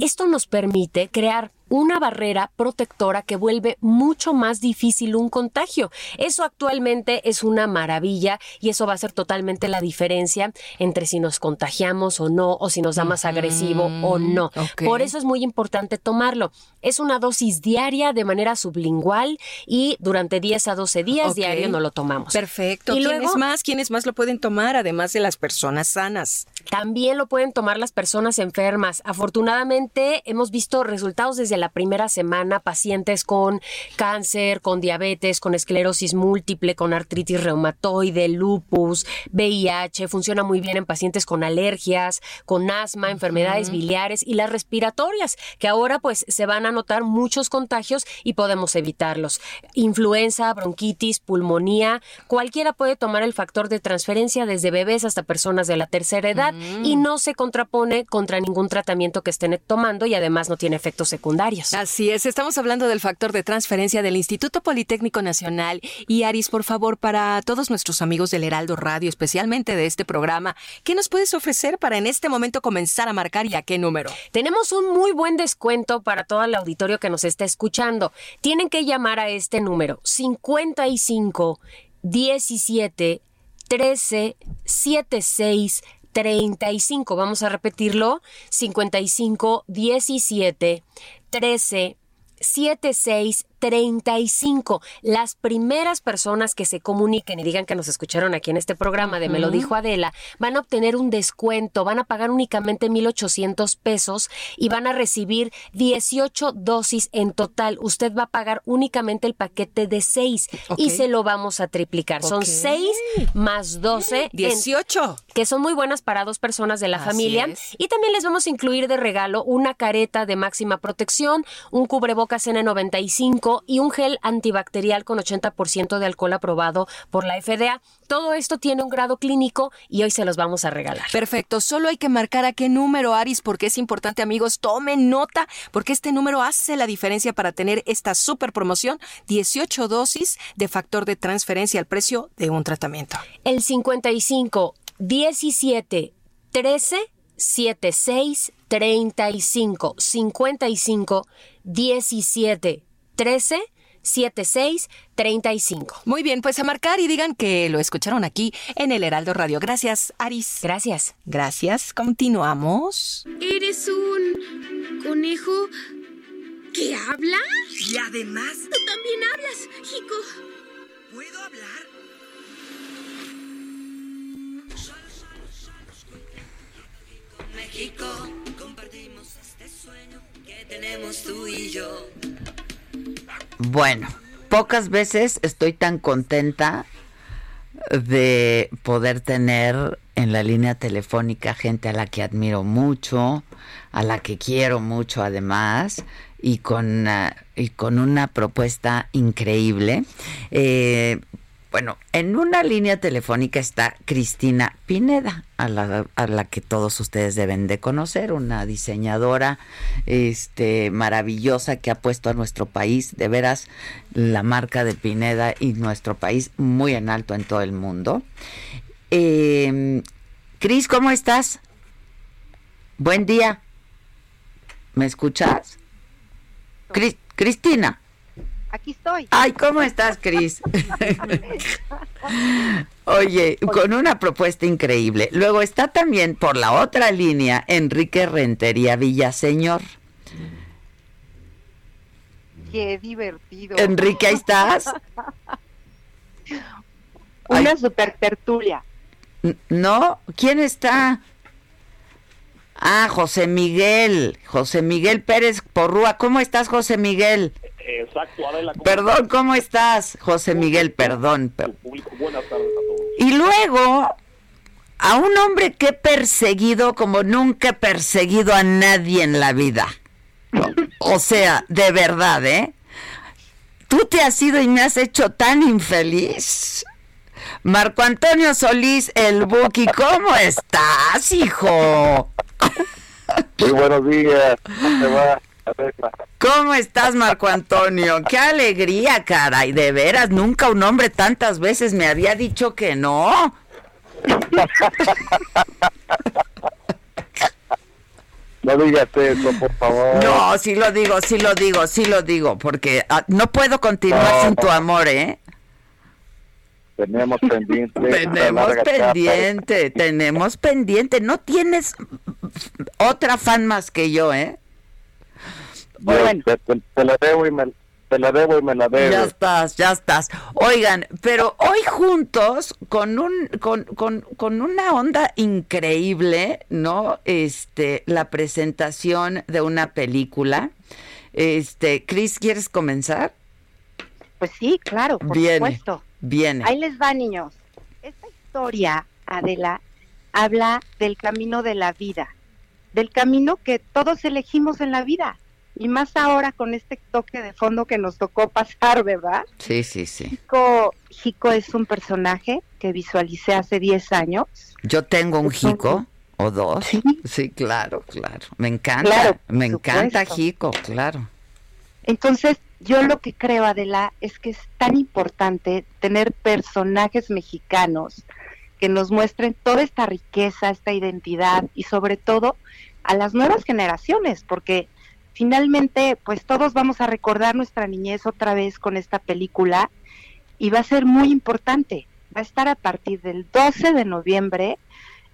Esto nos permite crear una barrera protectora que vuelve mucho más difícil un contagio. Eso actualmente es una maravilla y eso va a ser totalmente la diferencia entre si nos contagiamos o no, o si nos da más agresivo o no. Por eso es muy importante tomarlo. Es una dosis diaria de manera sublingual y durante 10 a 12 días diario no lo tomamos. Perfecto. Y ¿Quiénes luego- más? ¿Quiénes más lo pueden tomar además de las personas sanas? También lo pueden tomar las personas enfermas. Afortunadamente hemos visto resultados desde la primera semana, pacientes con cáncer, con diabetes, con esclerosis múltiple, con artritis reumatoide, lupus, VIH, funciona muy bien en pacientes con alergias, con asma, enfermedades biliares y las respiratorias, que ahora pues se van a notar muchos contagios y podemos evitarlos. Influenza, bronquitis, pulmonía, cualquiera puede tomar el factor de transferencia desde bebés hasta personas de la tercera edad y no se contrapone contra ningún tratamiento que estén tomando y además no tiene efectos secundarios. Así es, estamos hablando del factor de transferencia del Instituto Politécnico Nacional. Y Aris, por favor, para todos nuestros amigos del Heraldo Radio, especialmente de este programa, ¿qué nos puedes ofrecer para en este momento comenzar a marcar y a qué número? Tenemos un muy buen descuento para todo el auditorio que nos está escuchando. Tienen que llamar a este número 55 17 13 76 35. Vamos a repetirlo. 55 17 13 76 35. Las primeras personas que se comuniquen y digan que nos escucharon aquí en este programa de Me lo dijo Adela, van a obtener un descuento, van a pagar únicamente 1,800 pesos y van a recibir 18 dosis en total. Usted va a pagar únicamente el paquete de 6 y se lo vamos a triplicar. Son 6 más 12. 18. que son muy buenas para dos personas de la Así familia. es. Y también les vamos a incluir de regalo una careta de máxima protección, un cubrebocas N95 y un gel antibacterial con 80% de alcohol aprobado por la FDA. Todo esto tiene un grado clínico y hoy se los vamos a regalar. Perfecto, solo hay que marcar a qué número, Aris, porque es importante, amigos, tomen nota, porque este número hace la diferencia para tener esta super promoción, 18 dosis de factor de transferencia al precio de un tratamiento. El 55 17 13 76 35 55 17 13 76 35. Muy bien, pues a marcar y digan que lo escucharon aquí en el Heraldo Radio. Gracias, Aris. Gracias. Gracias. Continuamos. ¿Eres un conejo que habla? Y además... Tú también hablas, Jico. ¿Puedo hablar? México, compartimos este sueño que tenemos tú y yo. Bueno, pocas veces estoy tan contenta de poder tener en la línea telefónica gente a la que admiro mucho, a la que quiero mucho además, y con, ah, y con una propuesta increíble. Eh, bueno, en una línea telefónica está Cristina Pineda, a la, que todos ustedes deben de conocer, una diseñadora este, maravillosa que ha puesto a nuestro país, de veras, la marca de Pineda y nuestro país muy en alto en todo el mundo. Eh, Cris, ¿cómo estás? Buen día. ¿Me escuchas? Cris- Cristina. Aquí estoy. Ay, ¿cómo estás, Cris? Oye, con una propuesta increíble. Luego está también por la otra línea Enrique Rentería Villaseñor. Qué divertido. Enrique, ¿ahí estás? Una super tertulia. ¿No? ¿Quién está? Ah, José Miguel. José Miguel Pérez Porrúa. ¿Cómo estás, José Miguel? Exacto, Adela. ¿cómo Perdón, estás? ¿cómo estás? José Miguel, perdón. per- Público, buenas tardes a todos. Y luego, a un hombre que he perseguido como nunca he perseguido a nadie en la vida. O sea, de verdad, ¿eh? Tú te has ido y me has hecho tan infeliz. Marco Antonio Solís, el Buki, ¿cómo estás, hijo? Muy buenos días. ¿Cómo te va? ¿Cómo estás, Marco Antonio? Qué alegría, caray. De veras, nunca un hombre tantas veces me había dicho que no. No digas eso, por favor. No, sí lo digo, sí lo digo, sí lo digo, porque ah, no puedo continuar No. sin tu amor, ¿eh? Tenemos pendiente. Tenemos pendiente, tenemos pendiente. No tienes otra fan más que yo, ¿eh? Yo te, te- te la debo y me, te la debo y me la debo. Ya estás, ya estás. Oigan, pero hoy juntos con un con, con, con una onda increíble, ¿no? Este, la presentación de una película. Este, Chris, ¿quieres comenzar? Pues sí, claro, por Viene. supuesto. Viene. Ahí les va, niños. Esta historia, Adela, habla del camino de la vida, del camino que todos elegimos en la vida. Y más ahora con este toque de fondo que nos tocó pasar, ¿verdad? Sí, sí, sí. Jico, Jico es un personaje que visualicé hace 10 años. Yo tengo un jico o dos. Sí, claro, claro. Me encanta, Claro, me encanta jico, claro. Entonces, yo lo que creo, Adela, es que es tan importante tener personajes mexicanos que nos muestren toda esta riqueza, esta identidad y sobre todo a las nuevas generaciones, porque finalmente pues todos vamos a recordar nuestra niñez otra vez con esta película y va a ser muy importante. Va a estar a partir del 12 de noviembre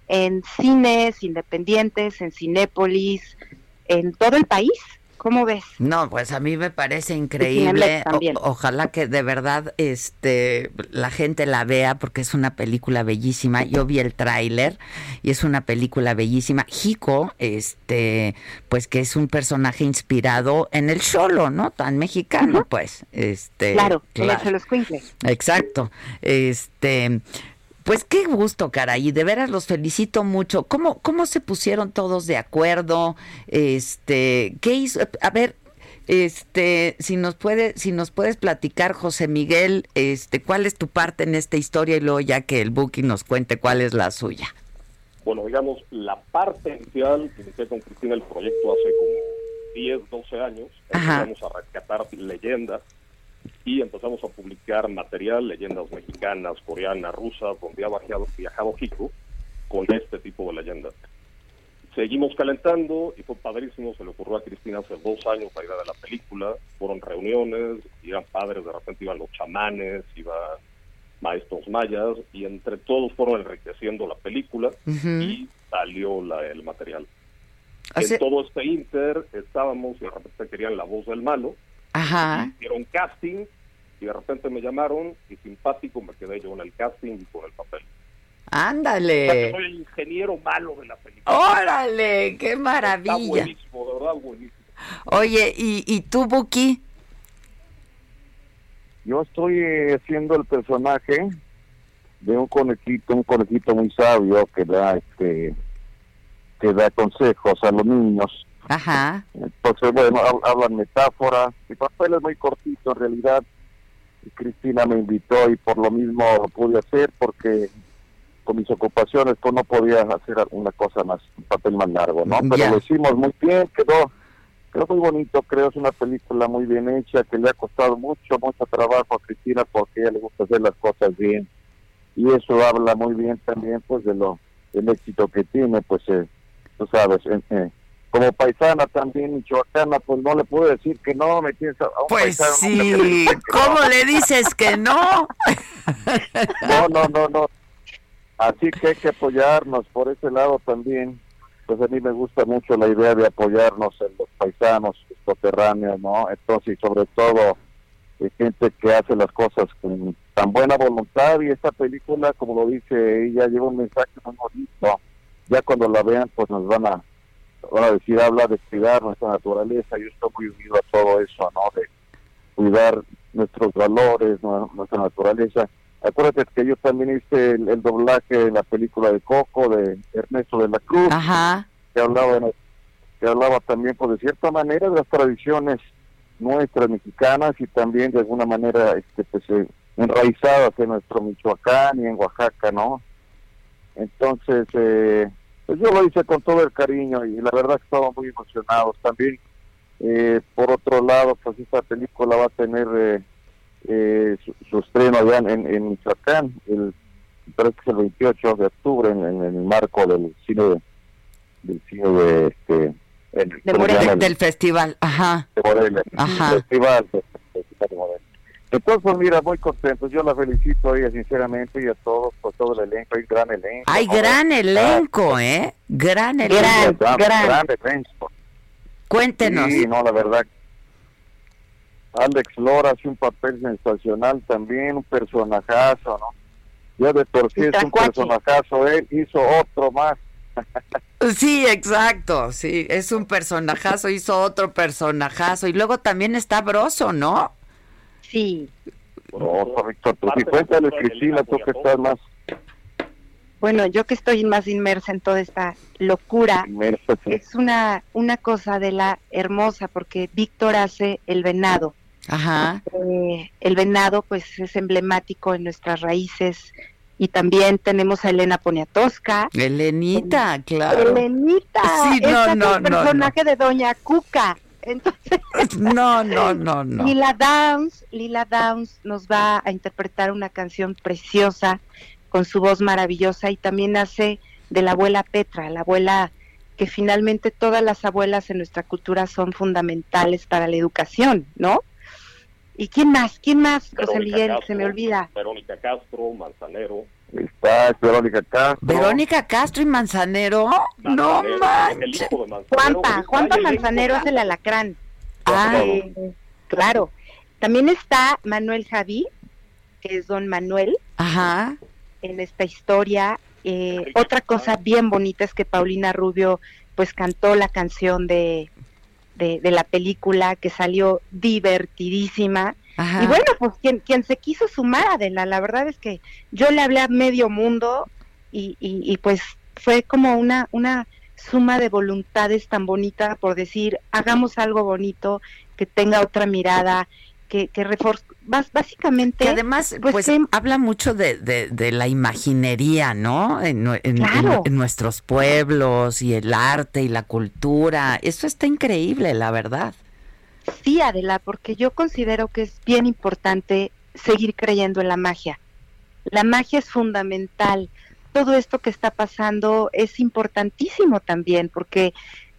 en cines independientes, en Cinépolis, en todo el país. ¿Cómo ves? No, pues a mí me parece increíble. ojalá que de verdad este la gente la vea porque es una película bellísima. Yo vi el tráiler y es una película bellísima. Jico, este, pues que es un personaje inspirado en el Cholo, ¿no? Tan mexicano, pues. Este, claro, claro. los Exacto. Este, pues qué gusto, caray, de veras los felicito mucho. ¿Cómo, cómo se pusieron todos de acuerdo? Este, ¿qué hizo? A ver, este, si nos puede, si nos puedes platicar, José Miguel, este, cuál es tu parte en esta historia y luego ya que el Buki nos cuente cuál es la suya. Bueno, digamos, la parte inicial, que inicié con Cristina el proyecto hace como 10, 12 años, vamos a rescatar leyendas y empezamos a publicar material, leyendas mexicanas, coreanas, rusas, donde ha viajado, viajado Kiko con este tipo de leyendas. Seguimos calentando y fue padrísimo, se le ocurrió a Cristina hace dos años la idea de la película, fueron reuniones, iban padres, de repente iban los chamanes, iban maestros mayas y entre todos fueron enriqueciendo la película y salió la, el material. En todo este inter estábamos y de repente querían la voz del malo, Ajá. Hicieron casting y de repente me llamaron y simpático me quedé yo en el casting y con el papel. Ándale. soy el ingeniero malo de la película. Órale, qué maravilla. Está buenísimo, de verdad buenísimo. Oye, ¿y, y tú, Buki? Yo estoy haciendo el personaje de un conejito, un conejito muy sabio que da este que da consejos a los niños Ajá. Entonces, bueno, hablan metáforas. Mi papel es muy cortito en realidad. Cristina me invitó y por lo mismo lo pude hacer porque con mis ocupaciones pues no podía hacer una cosa más, un papel más largo, ¿no? Pero lo hicimos muy bien, quedó, quedó muy bonito, creo, es una película muy bien hecha, que le ha costado mucho, mucho trabajo a Cristina porque a ella le gusta hacer las cosas bien. Y eso habla muy bien también pues de lo del éxito que tiene, pues eh, tú sabes, eh, como paisana también michoacana, pues no le puedo decir que no, me piensa. Pues sí, ¿cómo le dices que no? no, no, no, no. Así que hay que apoyarnos por ese lado también. Pues a mí me gusta mucho la idea de apoyarnos en los paisanos, los coterráneos, ¿no? Entonces, sobre todo, hay gente que hace las cosas con tan buena voluntad y esta película, como lo dice ella, lleva un mensaje muy bonito. Ya cuando la vean, pues nos van a van a decir, habla de cuidar nuestra naturaleza, yo estoy muy unido a todo eso, ¿no? De cuidar nuestros valores, nuestra naturaleza. Acuérdate que yo también hice el, doblaje de la película de Coco, de Ernesto de la Cruz, que hablaba que hablaba también, pues de cierta manera, de las tradiciones nuestras mexicanas y también de alguna manera este, pues, eh, enraizadas en nuestro Michoacán y en Oaxaca, ¿no? Entonces, eh, pues yo lo hice con todo el cariño y la verdad que estamos muy emocionados también. Eh, por otro lado, pues esta película va a tener eh, eh, su, estreno allá en, en Michoacán, el, parece que es el 28 de octubre, en, el marco del cine de, del cine de este del festival, ajá. De Morelia, ajá. Festival, festival de Morelia. Entonces, pues mira, muy contento. Yo la felicito a ella, sinceramente, y a todos, por todo el elenco. Hay gran elenco. Hay gran elenco, ¿eh? Gran elenco. Gran, gran, elenco. Cuéntenos. Sí, no, la verdad. Alex Lora hace un papel sensacional también, un personajazo, ¿no? Ya de por sí es un personajazo, él hizo otro más. Sí, exacto, sí, es un personajazo, hizo otro personajazo. Y luego también está Broso, ¿no? Sí. No, Víctor, Cristina, tú que estás más... Bueno, yo que estoy más inmersa en toda esta locura, es una, una cosa de la hermosa, porque Víctor hace el venado. Ajá. Eh, el venado, pues, es emblemático en nuestras raíces, y también tenemos a Elena Poniatowska. Elenita, claro. Elenita, sí, no, no, el personaje de Doña Cuca. Entonces, no, no, no, no. Lila Downs, Lila Downs nos va a interpretar una canción preciosa con su voz maravillosa y también hace de la abuela Petra, la abuela que finalmente todas las abuelas en nuestra cultura son fundamentales para la educación, ¿no? ¿Y quién más? ¿Quién más, José Miguel? se me olvida. Verónica Castro, Manzanero. Está Verónica Castro. Verónica Castro y Manzanero. no manches. Juanpa, Juanpa Manzanero es el alacrán. Ah, claro. También está Manuel Javí, que es don Manuel. Ajá. En esta historia. Eh, otra cosa bien bonita es que Paulina Rubio pues cantó la canción de de, la película que salió divertidísima. Y bueno, pues quien, quien se quiso sumar, Adela, la verdad es que yo le hablé a medio mundo y, y, pues fue como una, una suma de voluntades tan bonita por decir, hagamos algo bonito, que tenga otra mirada, que, que básicamente... Que además, pues, pues habla mucho de, de, la imaginería, ¿no? En, nuestros pueblos y el arte y la cultura. Eso está increíble, la verdad. Sí, Adela, porque yo considero que es bien importante seguir creyendo en la magia. La magia es fundamental. Todo esto que está pasando es importantísimo también porque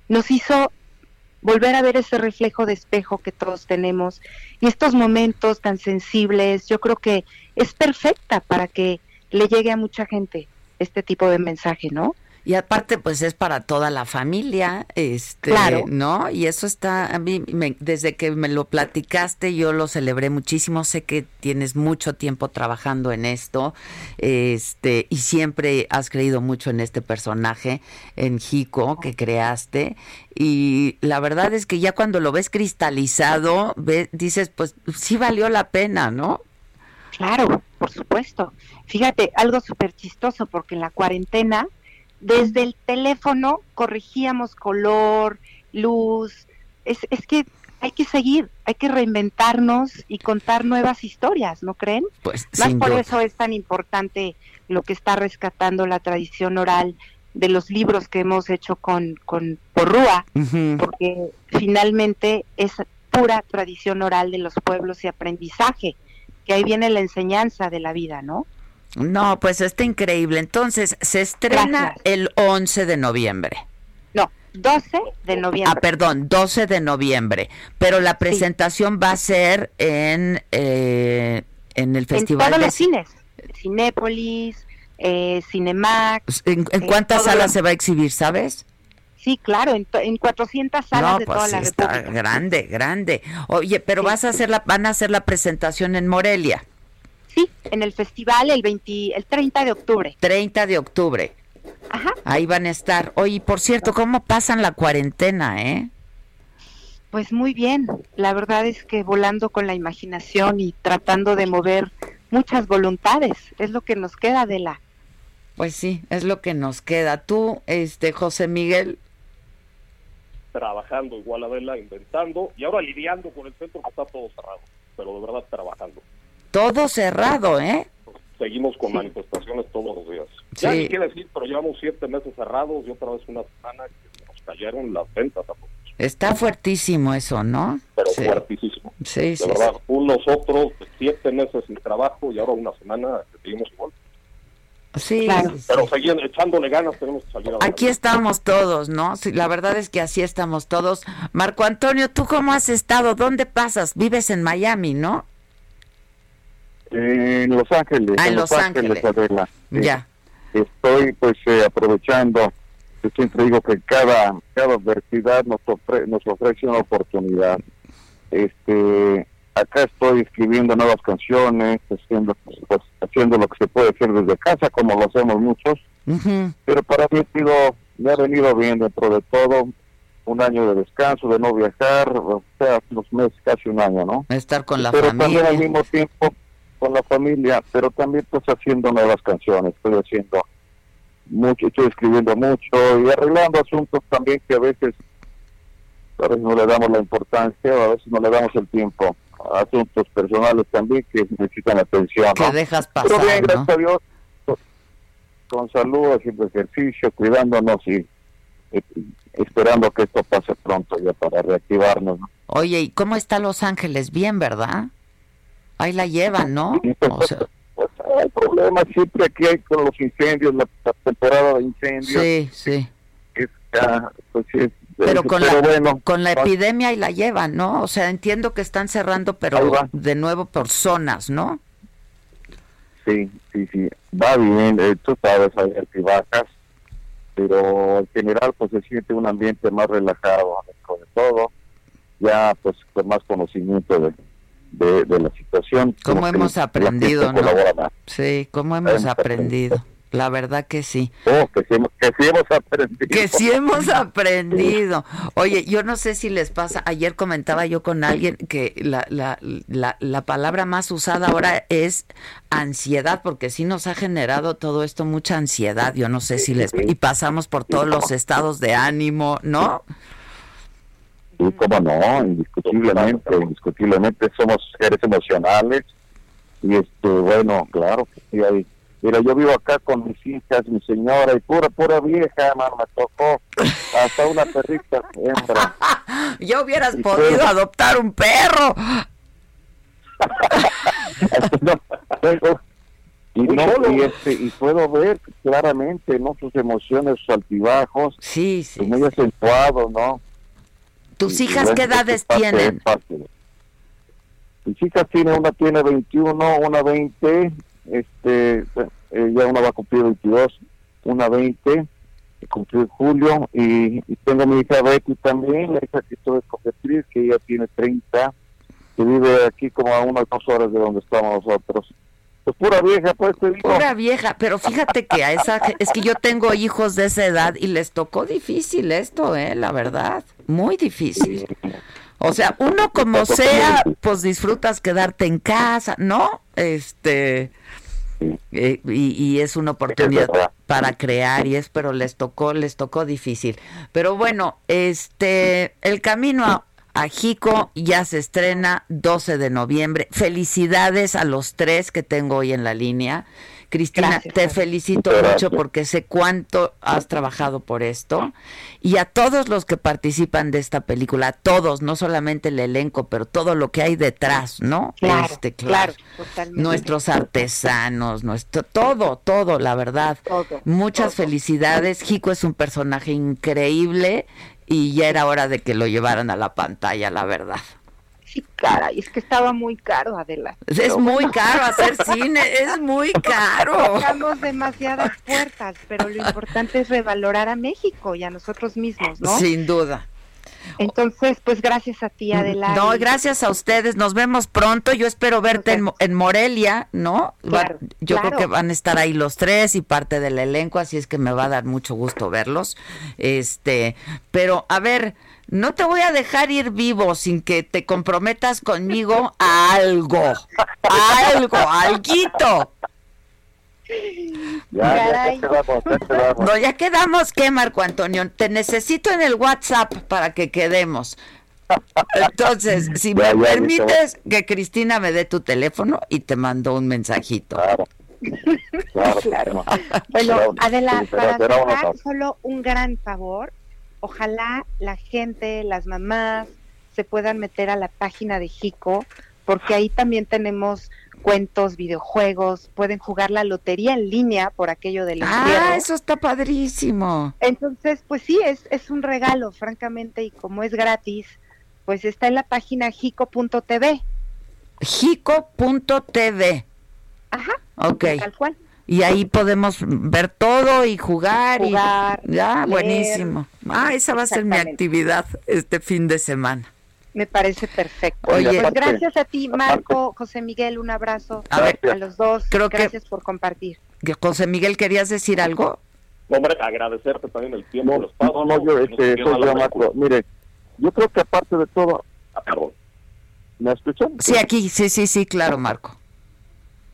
nos hizo volver a ver ese reflejo de espejo que todos tenemos y estos momentos tan sensibles, yo creo que es perfecta para que le llegue a mucha gente este tipo de mensaje, ¿no? Y aparte, pues es para toda la familia, este, ¿no? Y eso está, a mí, desde que me lo platicaste, yo lo celebré muchísimo. Sé que tienes mucho tiempo trabajando en esto, este, y siempre has creído mucho en este personaje, en Jico, que creaste. Y la verdad es que ya cuando lo ves cristalizado, dices, pues sí valió la pena, ¿no? Claro, por supuesto. Fíjate, algo súper chistoso, porque en la cuarentena desde el teléfono corregíamos color, luz. Es, es que hay que seguir, hay que reinventarnos y contar nuevas historias, ¿no creen? Pues Más por eso es tan importante lo que está rescatando la tradición oral de los libros que hemos hecho con, con Porrúa, porque finalmente es pura tradición oral de los pueblos y aprendizaje, que ahí viene la enseñanza de la vida, ¿no? No, pues está increíble. Entonces, se estrena el 11 de noviembre. No, 12 de noviembre. Ah, perdón, 12 de noviembre. Pero la presentación va a ser en, eh, en el festival. En todos los cines. Cinépolis, eh, Cinemax. ¿En, en cuántas salas se va a exhibir, sabes? Sí, claro, en, en 400 salas de pues toda la está grande, grande. Oye, pero vas a hacer la, van a hacer la presentación en Morelia. Sí, en el festival el 20, el 30 de octubre. 30 de octubre. Ajá. Ahí van a estar. Oye, por cierto, ¿cómo pasan la cuarentena, eh? Pues muy bien. La verdad es que volando con la imaginación y tratando de mover muchas voluntades. Es lo que nos queda de la. Pues sí, es lo que nos queda. Tú, este, José Miguel. Trabajando igual a Adela, inventando y ahora lidiando con el centro que está todo cerrado, pero de verdad trabajando. Todo cerrado, ¿eh? Seguimos con manifestaciones todos los días. Ya ni quiere decir, pero llevamos siete meses cerrados y otra vez una semana que nos cayeron las ventas a todos. Está fuertísimo eso, ¿no? Pero fuertísimo. Sí, de sí. verdad, unos otros siete meses sin trabajo y ahora una semana que seguimos igual. Sí, pero seguían echándole ganas, tenemos que salir a Aquí estamos todos, ¿no? Sí, la verdad es que así estamos todos. Marco Antonio, ¿tú cómo has estado? ¿Dónde pasas? Vives en Miami, ¿no? En Los Ángeles. Ah, en Los, Ángeles. Ya. Estoy pues eh, aprovechando, yo siempre digo que cada, cada adversidad nos, nos ofrece una oportunidad. Este, acá estoy escribiendo nuevas canciones, haciendo, pues, haciendo lo que se puede hacer desde casa, como lo hacemos muchos. Pero para mí digo, me ha venido bien dentro de todo un año de descanso, de no viajar, o sea, unos meses, casi un año, ¿no? Estar con la Pero familia. también al mismo tiempo con la familia, pero también pues haciendo nuevas canciones, estoy haciendo mucho, estoy escribiendo mucho y arreglando asuntos también que a veces, a veces no le damos la importancia o a veces no le damos el tiempo. Asuntos personales también que necesitan atención. Que dejas pasar, Pero bien, ¿no? gracias a Dios, con, con salud, haciendo ejercicio, cuidándonos y eh, esperando que esto pase pronto ya para reactivarnos. Oye, ¿y cómo está Los Ángeles? Bien, ¿verdad? Ahí la llevan, ¿no? Pues, pues, el problema siempre aquí hay con los incendios, la, temporada de incendios. Sí, sí. pues, sí pero con la, con la epidemia ahí la llevan, ¿no? O sea, entiendo que están cerrando, pero de nuevo por zonas, ¿no? Sí, sí, sí, va bien, eh, tú sabes, hay altibajas, pero en general pues se siente un ambiente más relajado, de todo, ya pues con más conocimiento de, de, la situación. Como, hemos aprendido, ¿no? Sí, como hemos aprendido. La verdad que sí. Oh, que, sí hemos aprendido. Que sí hemos aprendido. Oye, yo no sé si les pasa, ayer comentaba yo con alguien que la, la, la, la palabra más usada ahora es ansiedad, porque sí nos ha generado todo esto mucha ansiedad. Yo no sé si les... Y pasamos por todos los estados de ánimo, ¿no? Sí, cómo no, indiscutiblemente, indiscutiblemente somos seres emocionales y este, bueno, claro que sí hay Mira, yo vivo acá con mis hijas, mi señora, y pura, pura vieja, man, me tocó hasta una perrita hembra. ya hubieras podido adoptar un perro. y, no, y, este, y puedo ver claramente no sus emociones, sus altibajos, sí, sí, muy acentuado, ¿no? ¿Tus hijas qué edades tienen? Mis hijas tienen, una tiene 21, una 20 este eh, ya una va a cumplir 22, una 20, cumplió en julio, y, tengo mi hija Betty también, la hija que estuve con Beatriz, que ella tiene 30, que vive aquí como a unas dos horas de donde estamos nosotros. Pues pura vieja, pues te digo. Pura vieja, pero fíjate que a esa, es que yo tengo hijos de esa edad y les tocó difícil esto, eh, la verdad, muy difícil. O sea, uno como sea, pues disfrutas quedarte en casa, ¿no? Este, eh, y, es una oportunidad para crear y es, pero les tocó, les tocó difícil. Pero bueno, este, el camino a, a Jico ya se estrena 12 de noviembre. Felicidades a los tres que tengo hoy en la línea. Cristina, te felicito mucho porque sé cuánto has trabajado por esto. Y a todos los que participan de esta película, a todos, no solamente el elenco, pero todo lo que hay detrás, ¿no? Claro, este, claro. Nuestros artesanos, nuestro, todo, todo, la verdad. Muchas felicidades. Jico es un personaje increíble y ya era hora de que lo llevaran a la pantalla, la verdad. Sí, cara, y es que estaba muy caro, Adela. Es muy caro hacer cine, es muy caro. Tocamos demasiadas puertas, pero lo importante es revalorar a México y a nosotros mismos, ¿no? Sin duda. Entonces, pues gracias a ti, Adela. No, gracias a ustedes. Nos vemos pronto. Yo espero verte en, Morelia, ¿no? yo creo que van a estar ahí los tres y parte del elenco, así es que me va a dar mucho gusto verlos. Este, pero a ver, no te voy a dejar ir vivo sin que te comprometas conmigo a algo. A algo, alguito. Ya, quedamos, No, ya quedamos, ¿qué, Marco Antonio? Te necesito en el WhatsApp para que quedemos. Entonces, si me permites que Cristina me dé tu teléfono y te mando un mensajito. Claro. Claro, Bueno, Adela, para cerrar, solo un gran favor ojalá la gente, las mamás, se puedan meter a la página de Jico, porque ahí también tenemos cuentos, videojuegos, pueden jugar la lotería en línea por aquello del Ah, eso está padrísimo. Entonces, pues sí, es, es un regalo, francamente, y como es gratis, pues está en la página jico.tv. Jico.tv. Ajá. Ok. Tal cual y ahí podemos ver todo y jugar, y ya buenísimo. Ah esa va a ser mi actividad este fin de semana. Me parece perfecto. Oye, pues gracias a ti Marco José Miguel un abrazo a, los dos. creo gracias por compartir. José Miguel querías decir algo hombre agradecerte también el tiempo los pasos no, yo este soy yo Marco. mire yo creo que aparte de todo ah, ¿me escuchan? sí aquí sí sí sí claro Marco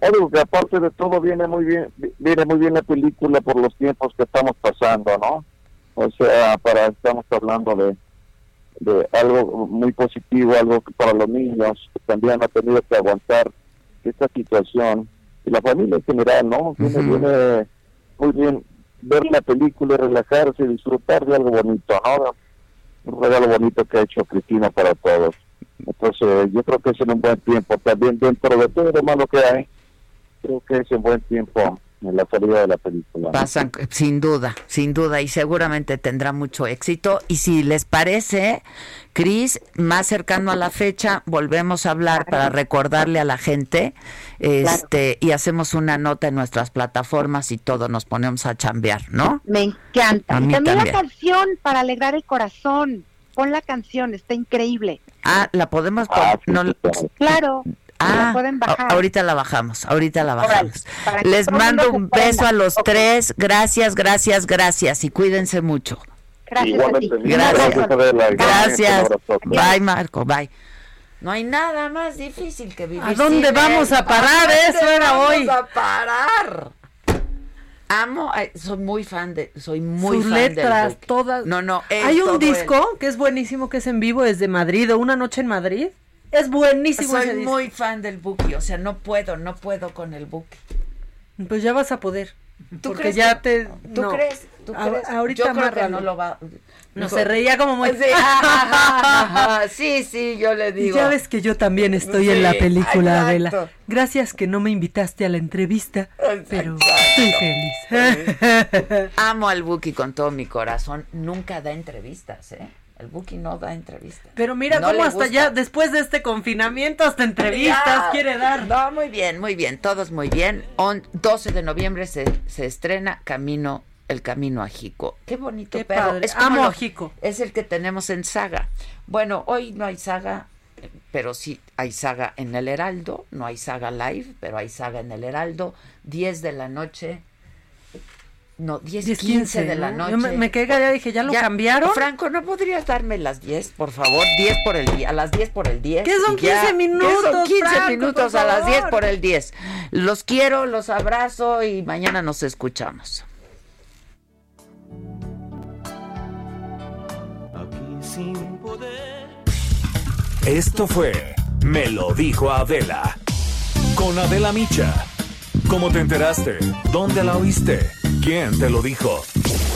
digo que aparte de todo viene muy bien, viene muy bien la película por los tiempos que estamos pasando, ¿no? O sea, para estamos hablando de, de algo muy positivo, algo para los niños que también han tenido que aguantar esta situación y la familia en general, ¿no? Viene, viene muy bien ver la película relajarse y disfrutar de algo bonito, ¿no? Un regalo bonito que ha hecho Cristina para todos. Entonces, yo creo que es en un buen tiempo. También dentro de todo lo malo que hay, creo que es un buen tiempo en la salida de la película. Pasan, sin duda, sin duda, y seguramente tendrá mucho éxito. Y si les parece, Cris, más cercano a la fecha, volvemos a hablar para recordarle a la gente, este, y hacemos una nota en nuestras plataformas y todo nos ponemos a chambear, ¿no? Me encanta. A Y también también. la canción para alegrar el corazón. Pon la canción, está increíble. Ah, la podemos poner. no, Claro. Ah, la pueden bajar. a- ahorita la bajamos, ahorita la bajamos. Les mando un beso prenda. a los tres. Gracias, gracias, gracias y cuídense mucho. Gracias Igualmente. Gracias. Gracias. Bye, Marco. Bye. No hay nada más difícil que vivir. ¿A dónde sin vamos él. a parar? Eso era vamos hoy. a parar. Amo, soy muy fan de, soy muy Sus fan letras, todas. No, no, Hay un él. disco que es buenísimo, que es en vivo desde Madrid, o Una Noche en Madrid. Es buenísimo ese Soy disco. muy fan del Buki, o sea, no puedo, no puedo con el Buki. Pues ya vas a poder. ¿Tú porque crees ya que- te. ¿Tú no. crees? ¿Tú A- crees? ahorita yo creo que amárralo. no lo va. No, se reía como muy. Sí, ah, sí, sí, yo le digo. Ya ves que yo también estoy en la película. Adela. Gracias que no me invitaste a la entrevista, pero estoy feliz. Amo al Buki con todo mi corazón. Nunca da entrevistas, ¿eh? El Buki no da entrevistas. Pero mira No cómo hasta gusta. ya, después de este confinamiento, hasta entrevistas Ya. quiere dar. No, muy bien, muy bien, todos muy bien. On- 12 de noviembre se, se estrena Camino, el Camino a Jico. Qué bonito Qué perro. padre. como Amo lo- a Jico. Es el que tenemos en saga. Bueno, hoy no hay saga, pero sí hay saga en el Heraldo. No hay saga live, pero hay saga en el Heraldo. 10 de la noche. No, 10, 10, 15 de la ¿no? noche. Yo me, me quedé callada, dije, ¿ya lo cambiaron? Franco, ¿no podrías darme las 10, por favor? 10 por el día, a las 10 por el 10. ¿Qué son y ya. 15 ¿Qué minutos, son 15 Franco, minutos a las 10 favor? por el 10. Los quiero, los abrazo y mañana nos escuchamos. Esto fue Me lo dijo Adela. Con Adela Micha. ¿Cómo te enteraste? ¿Dónde la oíste? ¿Quién te lo dijo?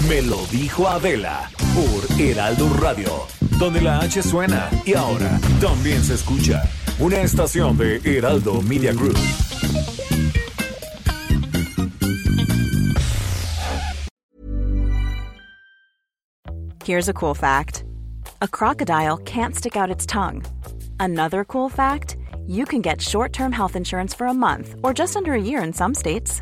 Me lo dijo Adela. Por Heraldo Radio. Donde la H suena y ahora también se escucha. Una estación de Heraldo Media Group. Here's a cool fact a crocodile can't stick out its tongue. Another cool fact you can get short term health insurance for a month or just under a year in some states.